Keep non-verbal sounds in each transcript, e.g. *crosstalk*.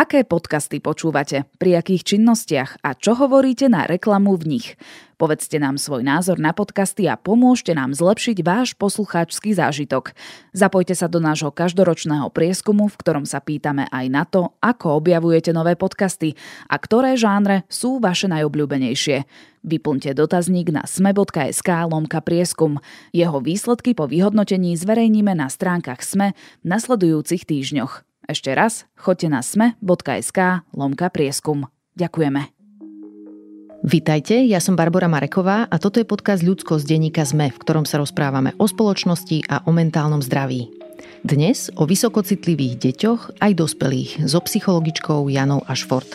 Aké podcasty počúvate, pri akých činnostiach a čo hovoríte na reklamu v nich? Povedzte nám svoj názor na podcasty a pomôžte nám zlepšiť váš poslucháčsky zážitok. Zapojte sa do nášho každoročného prieskumu, v ktorom sa pýtame aj na to, ako objavujete nové podcasty a ktoré žánre sú vaše najobľúbenejšie. Vyplňte dotazník na sme.sk lomka prieskum. Jeho výsledky po vyhodnotení zverejníme na stránkach SME v nasledujúcich týždňoch. Ešte raz, choďte na sme.sk lomka prieskum. Ďakujeme. Vitajte, ja som Barbara Mareková a toto je podcast Ľudsko z denníka ZME, v ktorom sa rozprávame o spoločnosti a o mentálnom zdraví. Dnes o vysokocitlivých deťoch aj dospelých so psychologičkou Janou Ashford.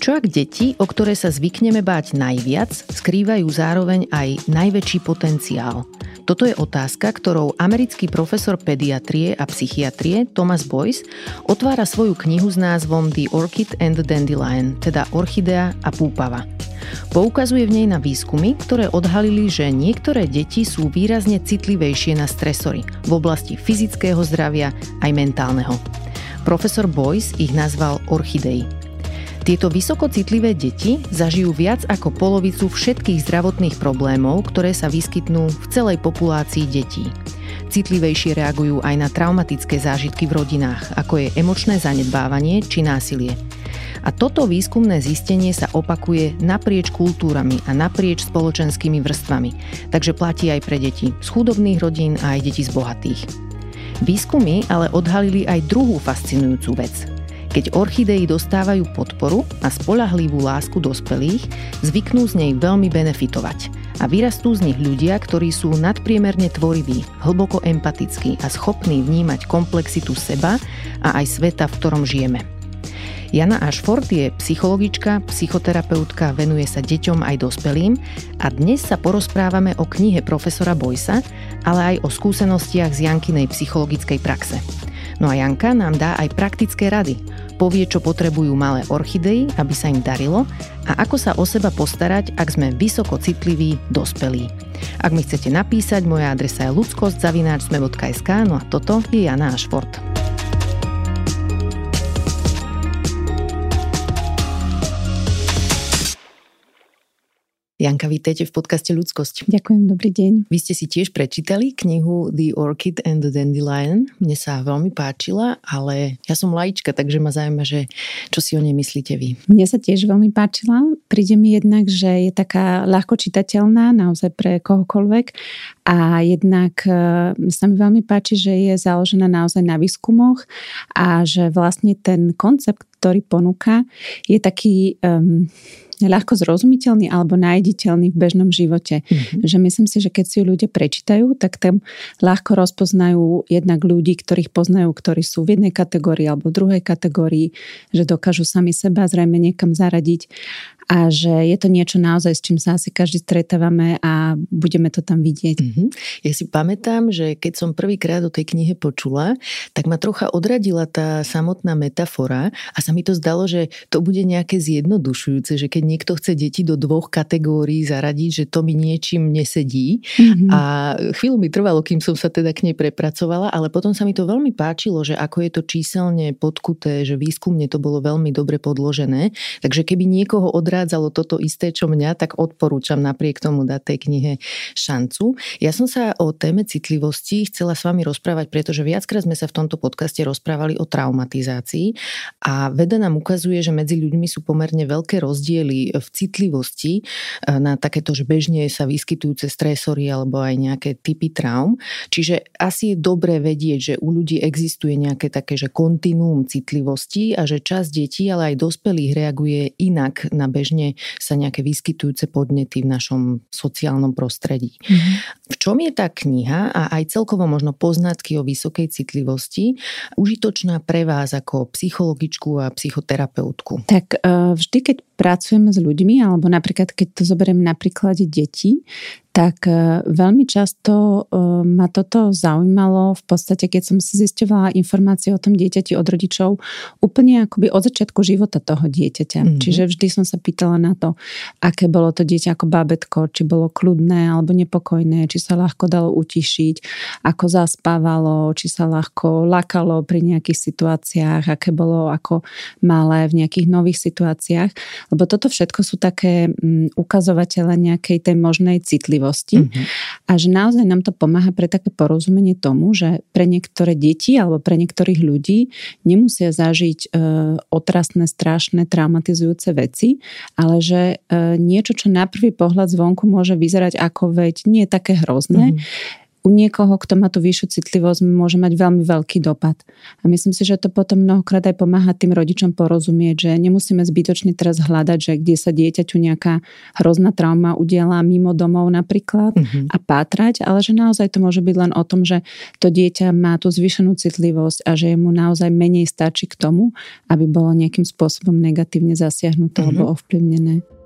Čo ak deti, o ktoré sa zvykneme báť najviac, skrývajú zároveň aj najväčší potenciál – toto je otázka, ktorou americký profesor pediatrie a psychiatrie Thomas Boyce otvára svoju knihu s názvom The Orchid and Dandelion, teda Orchidea a púpava. Poukazuje v nej na výskumy, ktoré odhalili, že niektoré deti sú výrazne citlivejšie na stresory v oblasti fyzického zdravia aj mentálneho. Profesor Boyce ich nazval orchidei. Tieto vysoko citlivé deti zažijú viac ako polovicu všetkých zdravotných problémov, ktoré sa vyskytnú v celej populácii detí. Citlivejšie reagujú aj na traumatické zážitky v rodinách, ako je emočné zanedbávanie či násilie. A toto výskumné zistenie sa opakuje naprieč kultúrami a naprieč spoločenskými vrstvami, takže platí aj pre deti z chudobných rodín a aj deti z bohatých. Výskumy ale odhalili aj druhú fascinujúcu vec – keď orchidei dostávajú podporu a spolahlivú lásku dospelých, zvyknú z nej veľmi benefitovať a vyrastú z nich ľudia, ktorí sú nadpriemerne tvoriví, hlboko empatickí a schopní vnímať komplexitu seba a aj sveta, v ktorom žijeme. Jana Ashford je psychologička, psychoterapeutka, venuje sa deťom aj dospelým a dnes sa porozprávame o knihe profesora Boysa, ale aj o skúsenostiach z Jankinej psychologickej praxe. No a Janka nám dá aj praktické rady. Povie, čo potrebujú malé orchidei, aby sa im darilo a ako sa o seba postarať, ak sme vysoko citliví, dospelí. Ak mi chcete napísať, moja adresa je ludskostzavináčsme.sk, no a toto je Jana Ašford. Janka, vítejte v podcaste Ľudskosť. Ďakujem, dobrý deň. Vy ste si tiež prečítali knihu The Orchid and the Dandelion. Mne sa veľmi páčila, ale ja som laička, takže ma zaujíma, že čo si o nej myslíte vy. Mne sa tiež veľmi páčila. Príde mi jednak, že je taká ľahko čitateľná, naozaj pre kohokoľvek. A jednak e, sa mi veľmi páči, že je založená naozaj na výskumoch a že vlastne ten koncept, ktorý ponúka, je taký um, ľahko zrozumiteľný alebo nájditeľný v bežnom živote. Mm-hmm. Že myslím si, že keď si ju ľudia prečítajú, tak tam ľahko rozpoznajú jednak ľudí, ktorých poznajú, ktorí sú v jednej kategórii alebo v druhej kategórii, že dokážu sami seba zrejme niekam zaradiť a že je to niečo naozaj, s čím sa asi každý stretávame a budeme to tam vidieť. Mm-hmm. Ja si pamätám, že keď som prvýkrát o tej knihe počula, tak ma trocha odradila tá samotná metafora a sa mi to zdalo, že to bude nejaké zjednodušujúce, že keď niekto chce deti do dvoch kategórií zaradiť, že to mi niečím nesedí. Mm-hmm. A chvíľu mi trvalo, kým som sa teda k nej prepracovala, ale potom sa mi to veľmi páčilo, že ako je to číselne podkuté, že výskumne to bolo veľmi dobre podložené. Takže keby niekoho odradilo odrádzalo toto isté, čo mňa, tak odporúčam napriek tomu dať tej knihe šancu. Ja som sa o téme citlivosti chcela s vami rozprávať, pretože viackrát sme sa v tomto podcaste rozprávali o traumatizácii a veda nám ukazuje, že medzi ľuďmi sú pomerne veľké rozdiely v citlivosti eh, na takéto, že bežne sa vyskytujúce stresory alebo aj nejaké typy traum. Čiže asi je dobré vedieť, že u ľudí existuje nejaké také, že kontinuum citlivosti a že časť detí, ale aj dospelých reaguje inak na bežné bežne sa nejaké vyskytujúce podnety v našom sociálnom prostredí. Mm-hmm. V čom je tá kniha a aj celkovo možno poznatky o vysokej citlivosti užitočná pre vás ako psychologičku a psychoterapeutku? Tak e, vždy, keď pracujeme s ľuďmi, alebo napríklad keď to zoberiem na príklade detí, tak e, veľmi často e, ma toto zaujímalo v podstate, keď som si zistovala informácie o tom dieťati od rodičov úplne akoby od začiatku života toho dieťaťa. Mm-hmm. Čiže vždy som sa pýtala na to, aké bolo to dieťa ako bábetko, či bolo kľudné alebo nepokojné, či sa ľahko dalo utišiť, ako zaspávalo, či sa ľahko lakalo pri nejakých situáciách, aké bolo ako malé v nejakých nových situáciách. Lebo toto všetko sú také mm, ukazovatele nejakej tej možnej citlivosti citlivosti mm-hmm. a že naozaj nám to pomáha pre také porozumenie tomu, že pre niektoré deti alebo pre niektorých ľudí nemusia zažiť e, otrasné, strašné, traumatizujúce veci, ale že e, niečo, čo na prvý pohľad zvonku môže vyzerať ako veď nie je také hrozné, mm-hmm u niekoho, kto má tú vyššiu citlivosť, môže mať veľmi veľký dopad. A myslím si, že to potom mnohokrát aj pomáha tým rodičom porozumieť, že nemusíme zbytočne teraz hľadať, že kde sa dieťaťu nejaká hrozná trauma udiela mimo domov napríklad mm-hmm. a pátrať, ale že naozaj to môže byť len o tom, že to dieťa má tú zvyšenú citlivosť a že mu naozaj menej stačí k tomu, aby bolo nejakým spôsobom negatívne zasiahnuté mm-hmm. alebo ovplyvnené.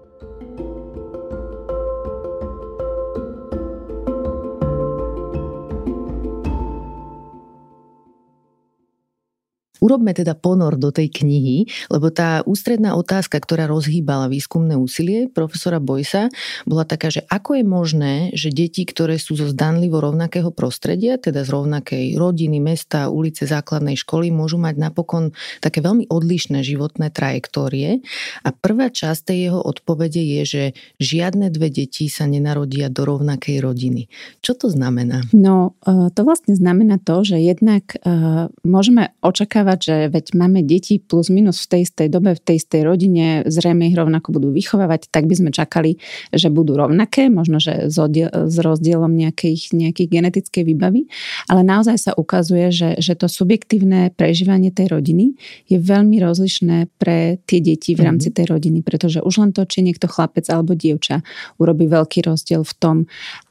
Urobme teda ponor do tej knihy, lebo tá ústredná otázka, ktorá rozhýbala výskumné úsilie profesora Bojsa, bola taká, že ako je možné, že deti, ktoré sú zo zdanlivo rovnakého prostredia, teda z rovnakej rodiny, mesta, ulice, základnej školy, môžu mať napokon také veľmi odlišné životné trajektórie. A prvá časť tej jeho odpovede je, že žiadne dve deti sa nenarodia do rovnakej rodiny. Čo to znamená? No, e, to vlastne znamená to, že jednak e, môžeme očakávať očakávať, že veď máme deti plus minus v tej istej dobe, v tej istej rodine, zrejme ich rovnako budú vychovávať, tak by sme čakali, že budú rovnaké, možno, že s, oddiel, s rozdielom nejakých, nejakých genetickej výbavy, ale naozaj sa ukazuje, že, že to subjektívne prežívanie tej rodiny je veľmi rozlišné pre tie deti v rámci mhm. tej rodiny, pretože už len to, či niekto chlapec alebo dievča urobí veľký rozdiel v tom,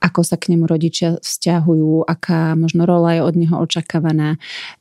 ako sa k nemu rodičia vzťahujú, aká možno rola je od neho očakávaná.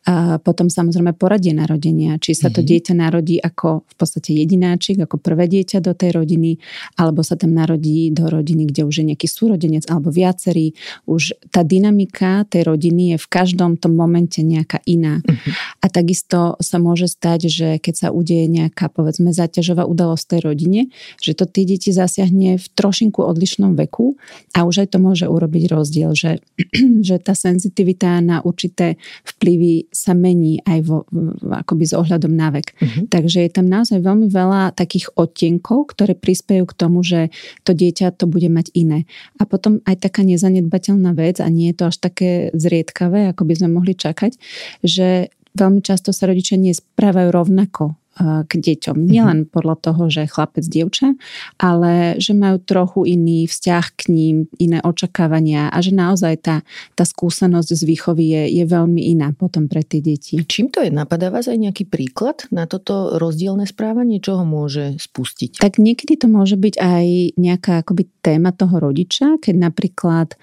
A potom samozrejme poradie narodenia, či sa to mm-hmm. dieťa narodí ako v podstate jedináčik, ako prvé dieťa do tej rodiny, alebo sa tam narodí do rodiny, kde už je nejaký súrodenec alebo viacerý. Už tá dynamika tej rodiny je v každom tom momente nejaká iná. Mm-hmm. A takisto sa môže stať, že keď sa udeje nejaká povedzme záťažová udalosť tej rodine, že to tie deti zasiahne v trošinku odlišnom veku a už aj to môže urobiť rozdiel, že, *clears throat* že tá senzitivita na určité vplyvy sa mení aj vo, akoby s ohľadom na vek. Uh-huh. Takže je tam naozaj veľmi veľa takých odtienkov, ktoré prispejú k tomu, že to dieťa to bude mať iné. A potom aj taká nezanedbateľná vec, a nie je to až také zriedkavé, ako by sme mohli čakať, že veľmi často sa rodičia nesprávajú rovnako k deťom. Mhm. Nielen podľa toho, že chlapec, dievča, ale že majú trochu iný vzťah k ním, iné očakávania a že naozaj tá, tá skúsenosť z výchovy je, je veľmi iná potom pre tie deti. Čím to je? Napadá vás aj nejaký príklad na toto rozdielne správanie? Čo ho môže spustiť? Tak niekedy to môže byť aj nejaká akoby téma toho rodiča, keď napríklad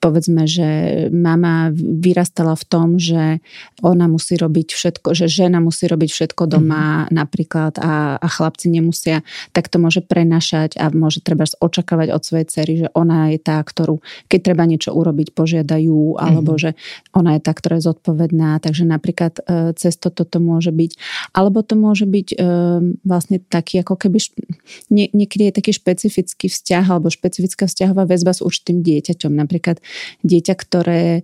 povedzme, že mama vyrastala v tom, že ona musí robiť všetko, že žena musí robiť všetko doma mm-hmm. napríklad a, a chlapci nemusia, tak to môže prenašať a môže treba očakávať od svojej cery, že ona je tá, ktorú, keď treba niečo urobiť, požiadajú, alebo mm-hmm. že ona je tá, ktorá je zodpovedná. Takže napríklad e, cez toto to môže byť. Alebo to môže byť e, vlastne taký, ako keby nie, niekedy je taký špecifický vzťah alebo špecifická vzťahová väzba s určitým dieťaťom. Napríklad dieťa, ktoré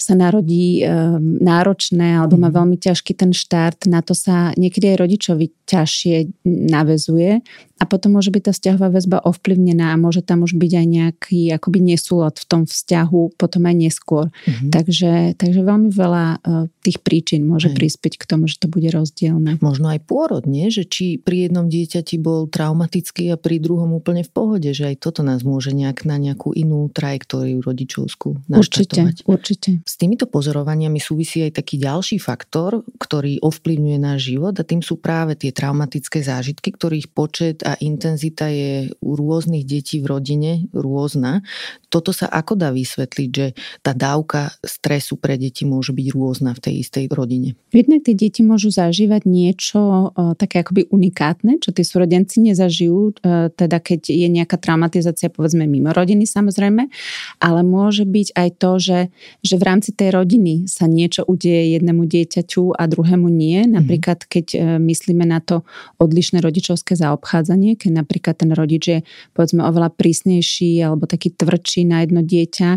sa narodí um, náročné alebo má mhm. veľmi ťažký ten štart, na to sa niekedy aj rodičovi ťažšie navezuje a potom môže byť tá vzťahová väzba ovplyvnená a môže tam už byť aj nejaký akoby nesúlad v tom vzťahu potom aj neskôr. Mm-hmm. Takže, takže veľmi veľa uh, tých príčin môže aj. prispieť k tomu, že to bude rozdielne. Možno aj pôrod, nie? Že či pri jednom dieťati bol traumatický a pri druhom úplne v pohode, že aj toto nás môže nejak na nejakú inú trajektóriu rodičovskú naštartovať. Určite, určite. S týmito pozorovaniami súvisí aj taký ďalší faktor, ktorý ovplyvňuje náš život a tým sú práve tie traumatické zážitky, ktorých počet a intenzita je u rôznych detí v rodine rôzna. Toto sa ako dá vysvetliť, že tá dávka stresu pre deti môže byť rôzna v tej istej rodine? Jednak tie deti môžu zažívať niečo uh, také akoby unikátne, čo tí súrodenci nezažijú, uh, teda keď je nejaká traumatizácia povedzme mimo rodiny samozrejme, ale môže byť aj to, že, že v rámci tej rodiny sa niečo udeje jednému dieťaťu a druhému nie. Mhm. Napríklad keď uh, myslíme na to odlišné rodičovské zaobchádzanie, keď napríklad ten rodič je povedzme oveľa prísnejší alebo taký tvrdší na jedno dieťa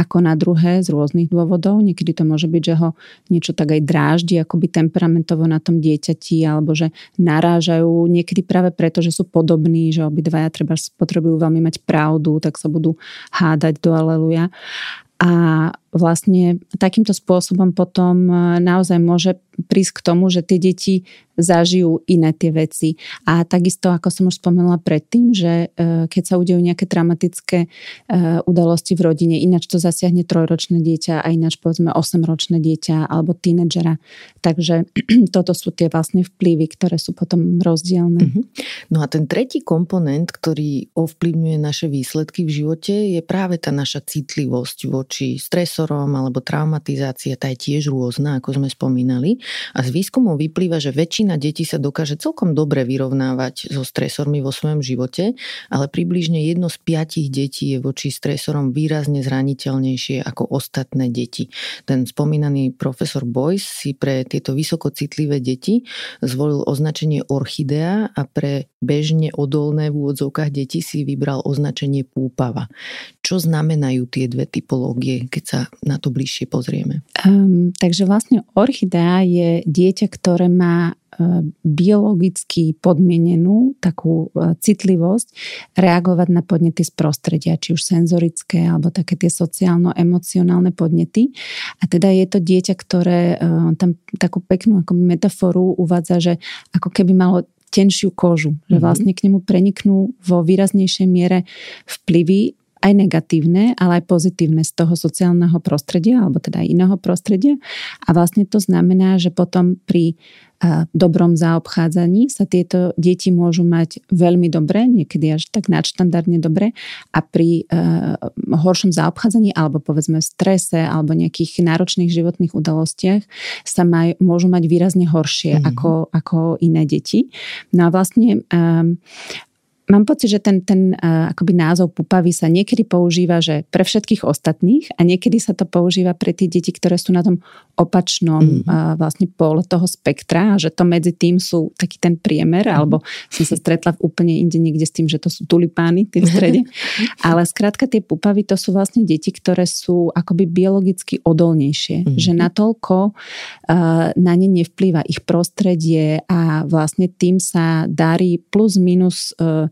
ako na druhé z rôznych dôvodov. Niekedy to môže byť, že ho niečo tak aj dráždi akoby temperamentovo na tom dieťati alebo že narážajú niekedy práve preto, že sú podobní, že obidvaja treba potrebujú veľmi mať pravdu, tak sa budú hádať do aleluja. A vlastne takýmto spôsobom potom naozaj môže prísť k tomu, že tie deti zažijú iné tie veci. A takisto, ako som už spomenula predtým, že e, keď sa udejú nejaké traumatické e, udalosti v rodine, ináč to zasiahne trojročné dieťa a ináč povedzme 8-ročné dieťa alebo tínedžera. Takže *clears throat* toto sú tie vlastne vplyvy, ktoré sú potom rozdielne. Uh-huh. No a ten tretí komponent, ktorý ovplyvňuje naše výsledky v živote, je práve tá naša citlivosť voči stresorom alebo traumatizácia, tá je tiež rôzna, ako sme spomínali. A z výskumov vyplýva, že väčšina detí sa dokáže celkom dobre vyrovnávať so stresormi vo svojom živote, ale približne jedno z piatich detí je voči stresorom výrazne zraniteľnejšie ako ostatné deti. Ten spomínaný profesor Boyce si pre tieto vysokocitlivé deti zvolil označenie orchidea a pre bežne odolné v úvodzovkách deti si vybral označenie púpava. Čo znamenajú tie dve typológie, keď sa na to bližšie pozrieme? Um, takže vlastne orchidea je dieťa, ktoré má e, biologicky podmienenú takú e, citlivosť reagovať na podnety z prostredia, či už senzorické alebo také tie sociálno-emocionálne podnety. A teda je to dieťa, ktoré e, tam takú peknú ako metaforu uvádza, že ako keby malo tenšiu kožu, že mhm. vlastne k nemu preniknú vo výraznejšej miere vplyvy aj negatívne, ale aj pozitívne z toho sociálneho prostredia, alebo teda iného prostredia. A vlastne to znamená, že potom pri dobrom zaobchádzaní sa tieto deti môžu mať veľmi dobre, niekedy až tak nadštandardne dobre a pri uh, horšom zaobchádzaní alebo povedzme strese alebo nejakých náročných životných udalostiach sa maj, môžu mať výrazne horšie mm-hmm. ako, ako iné deti. No a vlastne um, mám pocit, že ten, ten uh, akoby názov pupavy sa niekedy používa, že pre všetkých ostatných a niekedy sa to používa pre tie deti, ktoré sú na tom opačnom mm. uh, vlastne pole toho spektra a že to medzi tým sú taký ten priemer, mm. alebo som sa stretla v úplne inde niekde s tým, že to sú tulipány tým v strede. *laughs* Ale skrátka tie pupavy to sú vlastne deti, ktoré sú akoby biologicky odolnejšie, mm. že natoľko uh, na ne nevplýva ich prostredie a vlastne tým sa darí plus minus uh,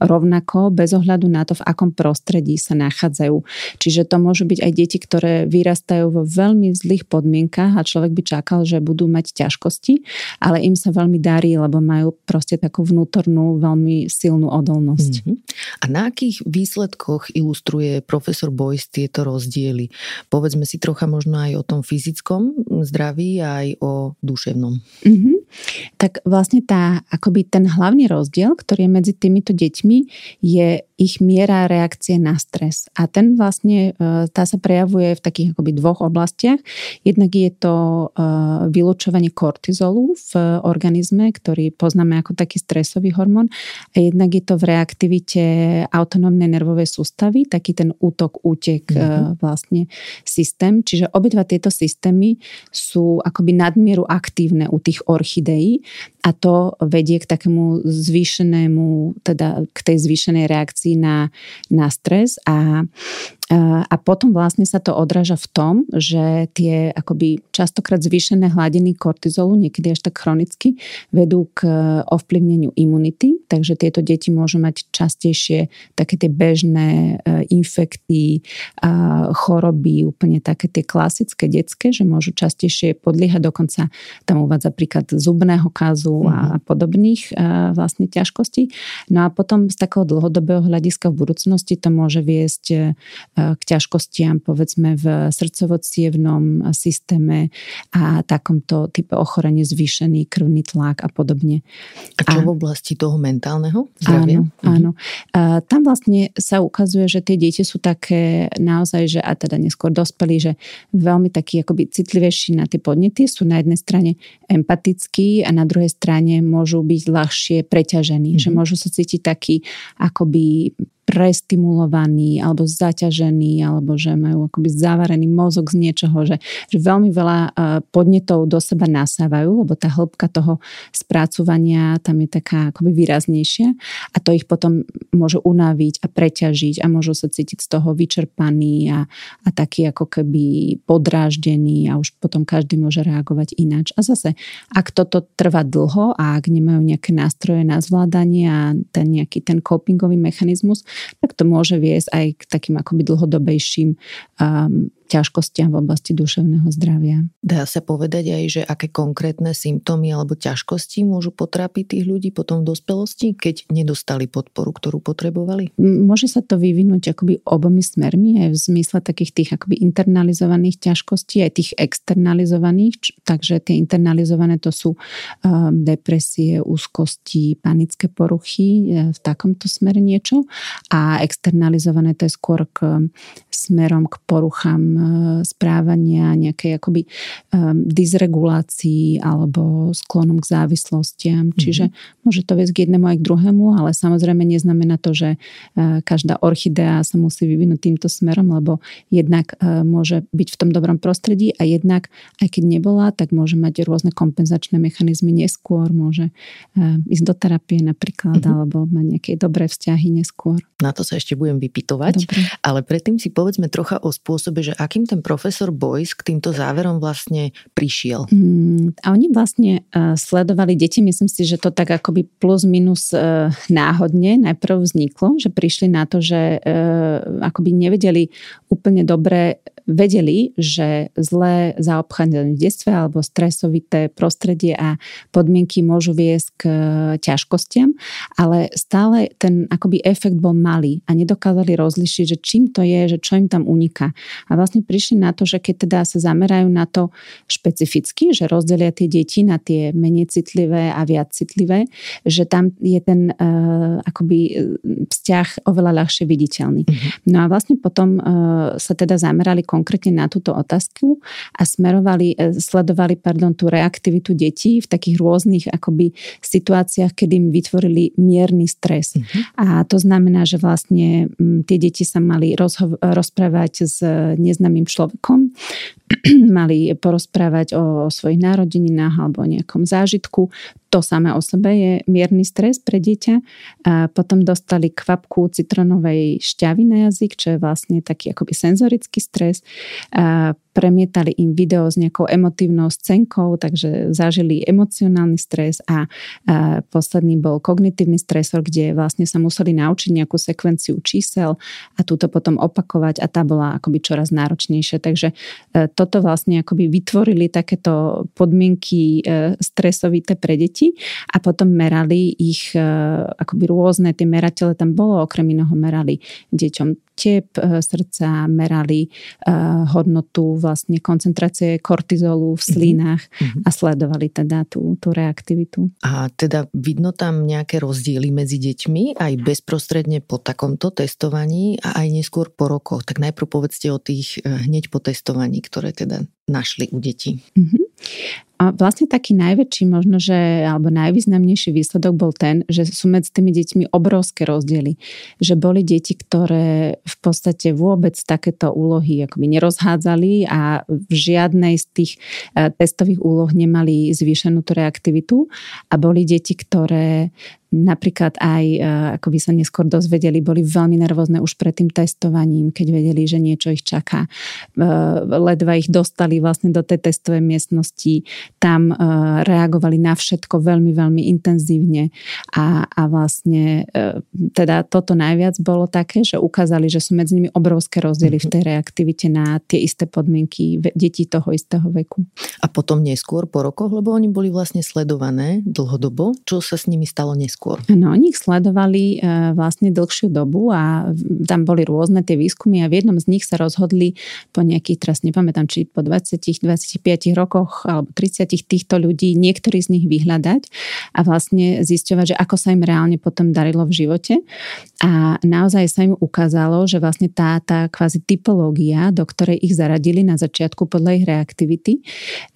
rovnako bez ohľadu na to, v akom prostredí sa nachádzajú. Čiže to môžu byť aj deti, ktoré vyrastajú vo veľmi zlých podmienkach a človek by čakal, že budú mať ťažkosti, ale im sa veľmi darí, lebo majú proste takú vnútornú veľmi silnú odolnosť. Mm-hmm. A na akých výsledkoch ilustruje profesor Boyce tieto rozdiely? Povedzme si trocha možno aj o tom fyzickom zdraví aj o duševnom. Mm-hmm. Tak vlastne tá, akoby ten hlavný rozdiel, ktorý je medzi týmito deťmi, je ich miera reakcie na stres. A ten vlastne, e, tá sa prejavuje v takých akoby dvoch oblastiach. Jednak je to e, vylúčovanie kortizolu v organizme, ktorý poznáme ako taký stresový hormón. A jednak je to v reaktivite autonómnej nervovej sústavy, taký ten útok, útek mm-hmm. vlastne systém. Čiže obidva tieto systémy sú akoby nadmieru aktívne u tých orchideí a to vedie k takému zvýšenému, teda k tej zvýšenej reakcii na, na stres a a potom vlastne sa to odráža v tom, že tie akoby častokrát zvýšené hladiny kortizolu, niekedy až tak chronicky, vedú k ovplyvneniu imunity, takže tieto deti môžu mať častejšie také tie bežné e, infekty, choroby, úplne také tie klasické detské, že môžu častejšie podliehať, dokonca tam uvádza príklad zubného kazu a mhm. podobných e, vlastne ťažkostí. No a potom z takého dlhodobého hľadiska v budúcnosti to môže viesť e, k ťažkostiam povedzme v srdcovo systéme a takomto type ochorenie zvýšený krvný tlak a podobne. A čo a, v oblasti toho mentálneho zdravia? Áno, mhm. áno. A tam vlastne sa ukazuje, že tie deti sú také naozaj, že a teda neskôr dospelí, že veľmi takí akoby citlivejší na tie podnety, sú na jednej strane empatickí a na druhej strane môžu byť ľahšie preťažení, mm-hmm. že mhm. môžu sa cítiť taký akoby the prestimulovaní alebo zaťažení alebo že majú akoby zavarený mozog z niečoho, že, že veľmi veľa e, podnetov do seba nasávajú, lebo tá hĺbka toho spracovania tam je taká akoby výraznejšia a to ich potom môže unaviť a preťažiť a môžu sa cítiť z toho vyčerpaní a, a taký ako keby podráždený a už potom každý môže reagovať ináč. A zase, ak toto trvá dlho a ak nemajú nejaké nástroje na zvládanie a ten nejaký ten copingový mechanizmus, tak to môže viesť aj k takým akoby dlhodobejším um, ťažkostiam v oblasti duševného zdravia. Dá sa povedať aj, že aké konkrétne symptómy alebo ťažkosti môžu potrápiť tých ľudí potom v dospelosti, keď nedostali podporu, ktorú potrebovali? Môže sa to vyvinúť akoby obomi smermi, aj v zmysle takých tých akoby internalizovaných ťažkostí, aj tých externalizovaných, takže tie internalizované to sú um, depresie, úzkosti, panické poruchy, e, v takomto smere niečo a externalizované to je skôr k smerom k poruchám Eh, správania, nejakej akoby um, dysregulácii alebo sklonom k závislostiam. Mm-hmm. Čiže môže to viesť k jednému aj k druhému, ale samozrejme neznamená to, že uh, každá orchidea sa musí vyvinúť týmto smerom, lebo jednak uh, môže byť v tom dobrom prostredí a jednak, aj keď nebola, tak môže mať rôzne kompenzačné mechanizmy neskôr, môže uh, ísť do terapie napríklad, mm-hmm. alebo mať nejaké dobré vzťahy neskôr. Na to sa ešte budem vypitovať, Dobre. ale predtým si povedzme trocha o spôsobe, že ak akým ten profesor Boyce k týmto záverom vlastne prišiel? Mm, a oni vlastne uh, sledovali deti, myslím si, že to tak akoby plus minus uh, náhodne najprv vzniklo, že prišli na to, že uh, akoby nevedeli úplne dobre vedeli, že zlé zaobchádzanie v detstve alebo stresovité prostredie a podmienky môžu viesť k ťažkostiam, ale stále ten akoby efekt bol malý a nedokázali rozlišiť, že čím to je, že čo im tam uniká. A vlastne prišli na to, že keď teda sa zamerajú na to špecificky, že rozdelia tie deti na tie menej citlivé a viac citlivé, že tam je ten uh, akoby e, vzťah oveľa ľahšie viditeľný. Mm-hmm. No a vlastne potom uh, sa teda zamerali konkrétne na túto otázku a smerovali, e, sledovali pardon, tú reaktivitu detí v takých rôznych akoby situáciách, kedy im vytvorili mierny stres. Uh-huh. A to znamená, že vlastne tie deti sa mali rozho- rozprávať s neznámym človekom, *clears throat* mali porozprávať o svojich narodeninách alebo o nejakom zážitku. To samé o sebe je mierny stres pre dieťa. A potom dostali kvapku citronovej šťavy na jazyk, čo je vlastne taký akoby senzorický stres. A premietali im video s nejakou emotívnou scénkou, takže zažili emocionálny stres a, a posledný bol kognitívny stresor, kde vlastne sa museli naučiť nejakú sekvenciu čísel a túto potom opakovať a tá bola akoby čoraz náročnejšia. Takže e, toto vlastne akoby vytvorili takéto podmienky e, stresovité pre deti a potom merali ich e, akoby rôzne, tie meratele tam bolo, okrem iného merali deťom tep e, srdca, merali uh, hodnotu vlastne koncentrácie kortizolu v mhm. slinách mm-hmm. a sledovali teda tú, tú reaktivitu. A teda vidno tam nejaké rozdiely medzi deťmi aj bezprostredne po takomto testovaní a aj neskôr po rokoch. Tak najprv povedzte o tých hneď po testovaní, ktoré teda našli u detí. Mm-hmm. A vlastne taký najväčší možno, že, alebo najvýznamnejší výsledok bol ten, že sú medzi tými deťmi obrovské rozdiely. Že boli deti, ktoré v podstate vôbec takéto úlohy akoby nerozhádzali a v žiadnej z tých e, testových úloh nemali zvýšenú reaktivitu a boli deti, ktoré napríklad aj, e, ako by sa neskôr dozvedeli, boli veľmi nervózne už pred tým testovaním, keď vedeli, že niečo ich čaká. E, ledva ich dostali vlastne do tej testovej miestnosti, tam e, reagovali na všetko veľmi, veľmi intenzívne a, a vlastne teda toto najviac bolo také, že ukázali, že sú medzi nimi obrovské rozdiely v tej reaktivite na tie isté podmienky detí toho istého veku. A potom neskôr, po rokoch, lebo oni boli vlastne sledované dlhodobo, čo sa s nimi stalo neskôr? Neskôr. No, oni ich sledovali e, vlastne dlhšiu dobu a tam boli rôzne tie výskumy a v jednom z nich sa rozhodli po nejakých, teraz nepamätám, či po 20-25 rokoch alebo 30 týchto ľudí, niektorí z nich vyhľadať a vlastne zisťovať, že ako sa im reálne potom darilo v živote. A naozaj sa im ukázalo, že vlastne tá, tá kvázi typológia, do ktorej ich zaradili na začiatku podľa ich reaktivity,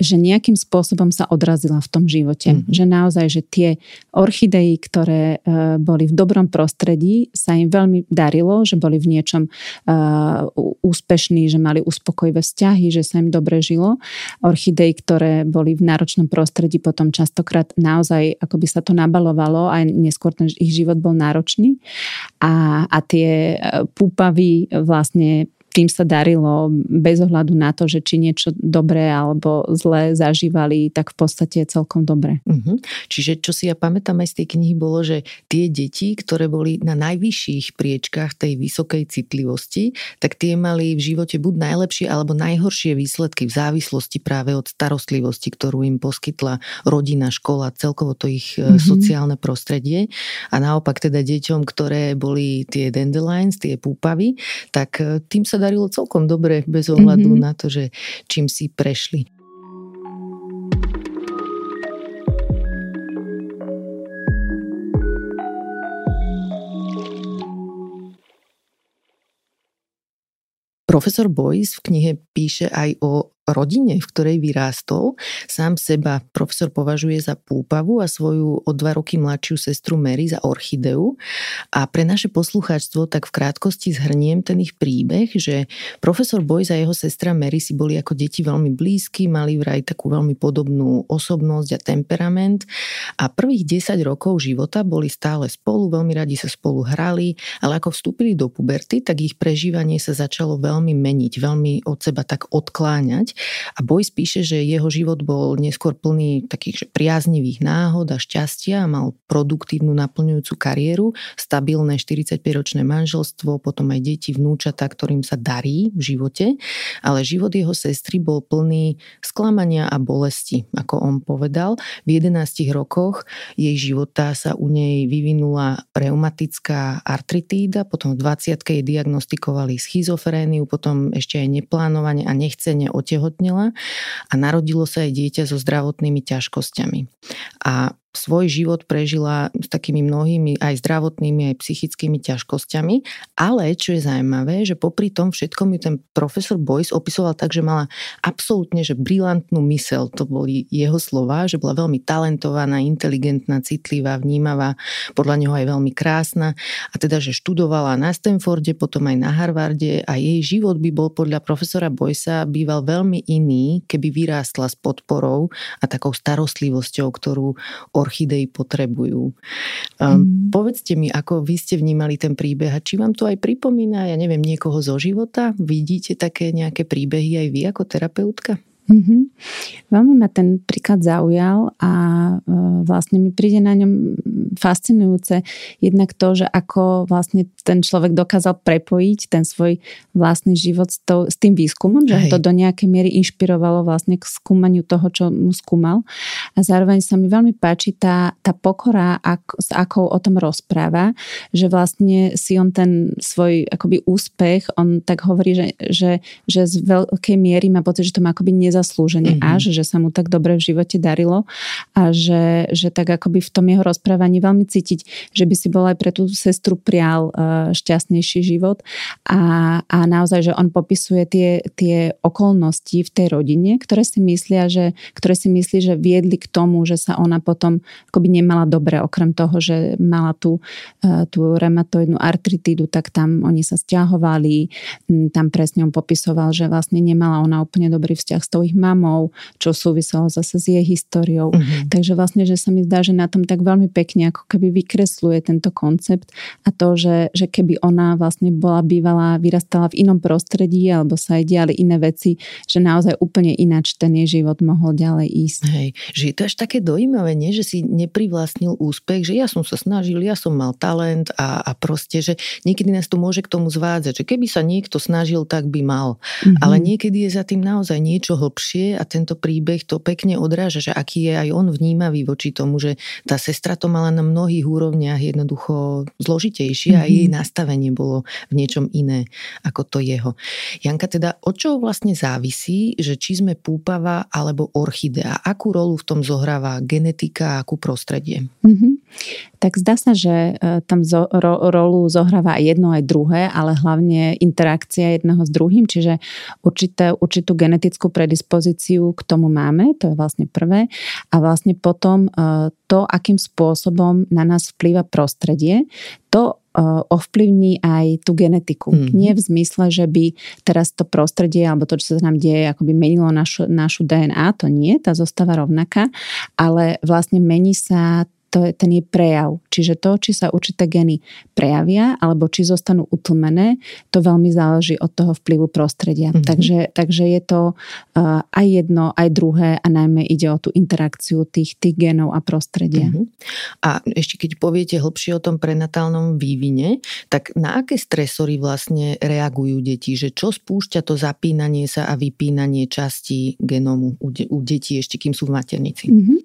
že nejakým spôsobom sa odrazila v tom živote. Mm. Že naozaj, že tie orchidei, ktoré uh, boli v dobrom prostredí, sa im veľmi darilo, že boli v niečom uh, úspešní, že mali uspokojivé vzťahy, že sa im dobre žilo. Orchidei, ktoré boli v náročnom prostredí, potom častokrát naozaj akoby sa to nabalovalo a neskôr ten ich život bol náročný. A, a tie púpavy vlastne tým sa darilo bez ohľadu na to, že či niečo dobré alebo zlé zažívali, tak v podstate celkom dobre. Uh-huh. Čiže čo si ja pamätám aj z tej knihy bolo, že tie deti, ktoré boli na najvyšších priečkách tej vysokej citlivosti, tak tie mali v živote buď najlepšie alebo najhoršie výsledky v závislosti práve od starostlivosti, ktorú im poskytla rodina, škola, celkovo to ich uh-huh. sociálne prostredie. A naopak teda deťom, ktoré boli tie dandelions, tie púpavy, tak e, tým sa darilo celkom dobre bez ohľadu mm-hmm. na to, že čím si prešli. Profesor Boyce v knihe píše aj o rodine, v ktorej vyrástol. Sám seba profesor považuje za púpavu a svoju o dva roky mladšiu sestru Mary za orchideu. A pre naše poslucháčstvo tak v krátkosti zhrniem ten ich príbeh, že profesor Boy a jeho sestra Mary si boli ako deti veľmi blízky, mali vraj takú veľmi podobnú osobnosť a temperament a prvých 10 rokov života boli stále spolu, veľmi radi sa spolu hrali, ale ako vstúpili do puberty, tak ich prežívanie sa začalo veľmi meniť, veľmi od seba tak odkláňať a Boyce píše, že jeho život bol neskôr plný takých priaznivých náhod a šťastia, mal produktívnu naplňujúcu kariéru, stabilné 45-ročné manželstvo, potom aj deti, vnúčata, ktorým sa darí v živote, ale život jeho sestry bol plný sklamania a bolesti, ako on povedal. V 11 rokoch jej života sa u nej vyvinula reumatická artritída, potom v 20 jej diagnostikovali schizofréniu, potom ešte aj neplánovanie a nechcenie otehotnenia otehotnila a narodilo sa aj dieťa so zdravotnými ťažkosťami. A svoj život prežila s takými mnohými aj zdravotnými, aj psychickými ťažkosťami, ale čo je zaujímavé, že popri tom všetkom ju ten profesor Boyce opisoval tak, že mala absolútne že brilantnú mysel, to boli jeho slova, že bola veľmi talentovaná, inteligentná, citlivá, vnímavá, podľa neho aj veľmi krásna. A teda, že študovala na Stanforde, potom aj na Harvarde a jej život by bol podľa profesora Boysa býval veľmi iný, keby vyrástla s podporou a takou starostlivosťou, ktorú orchidei potrebujú. Mm. Povedzte mi, ako vy ste vnímali ten príbeh a či vám to aj pripomína, ja neviem, niekoho zo života? Vidíte také nejaké príbehy aj vy ako terapeutka? Mm-hmm. Veľmi ma ten príklad zaujal a e, vlastne mi príde na ňom fascinujúce jednak to, že ako vlastne ten človek dokázal prepojiť ten svoj vlastný život s, to, s tým výskumom, že Hej. to do nejakej miery inšpirovalo vlastne k skúmaniu toho, čo mu skúmal. A zároveň sa mi veľmi páči tá, tá pokora, ak, s akou o tom rozpráva, že vlastne si on ten svoj akoby úspech, on tak hovorí, že, že, že z veľkej miery má pocit, že to má akoby nezaslúžene mm-hmm. až, že sa mu tak dobre v živote darilo a že, že tak akoby v tom jeho rozprávaní veľmi cítiť, že by si bol aj pre tú sestru prial uh, šťastnejší život a, a naozaj, že on popisuje tie, tie okolnosti v tej rodine, ktoré si myslia, že, ktoré si myslí, že viedli k tomu, že sa ona potom akoby nemala dobre, okrem toho, že mala tú, uh, tú reumatoidnú artritídu, tak tam oni sa stiahovali, tam presne on popisoval, že vlastne nemala ona úplne dobrý vzťah s tou ich mamou, čo súviselo zase s jej históriou. Uh-huh. Takže vlastne, že sa mi zdá, že na tom tak veľmi pekne ako keby vykresluje tento koncept a to, že, že keby ona vlastne bola bývalá, vyrastala v inom prostredí alebo sa aj diali iné veci, že naozaj úplne ináč ten jej život mohol ďalej ísť. Hej, že je to až také dojímavé, nie? že si neprivlastnil úspech, že ja som sa snažil, ja som mal talent a, a proste, že niekedy nás to môže k tomu zvádzať, že keby sa niekto snažil, tak by mal. Mm-hmm. Ale niekedy je za tým naozaj niečo hlbšie a tento príbeh to pekne odráža, že aký je aj on vnímavý voči tomu, že tá sestra to mala na mnohých úrovniach jednoducho zložitejšie mm-hmm. a jej nastavenie bolo v niečom iné ako to jeho. Janka, teda od čoho vlastne závisí, že či sme púpava alebo orchidea? Akú rolu v tom zohráva genetika a akú prostredie? Mm-hmm. Tak zdá sa, že e, tam zo, ro, rolu zohráva aj jedno, aj druhé, ale hlavne interakcia jedného s druhým, čiže určité, určitú genetickú predispozíciu k tomu máme, to je vlastne prvé. A vlastne potom e, to, akým spôsobom na nás vplýva prostredie, to e, ovplyvní aj tú genetiku. Mm-hmm. Nie v zmysle, že by teraz to prostredie alebo to, čo sa nám deje, akoby menilo našu, našu DNA, to nie, tá zostáva rovnaká, ale vlastne mení sa to je ten je prejav. Čiže to, či sa určité geny prejavia, alebo či zostanú utlmené, to veľmi záleží od toho vplyvu prostredia. Mm-hmm. Takže, takže je to uh, aj jedno, aj druhé a najmä ide o tú interakciu tých, tých genov a prostredia. Mm-hmm. A ešte keď poviete hlbšie o tom prenatálnom vývine, tak na aké stresory vlastne reagujú deti? Že čo spúšťa to zapínanie sa a vypínanie častí genomu u, de- u detí ešte kým sú v maternici? Mm-hmm.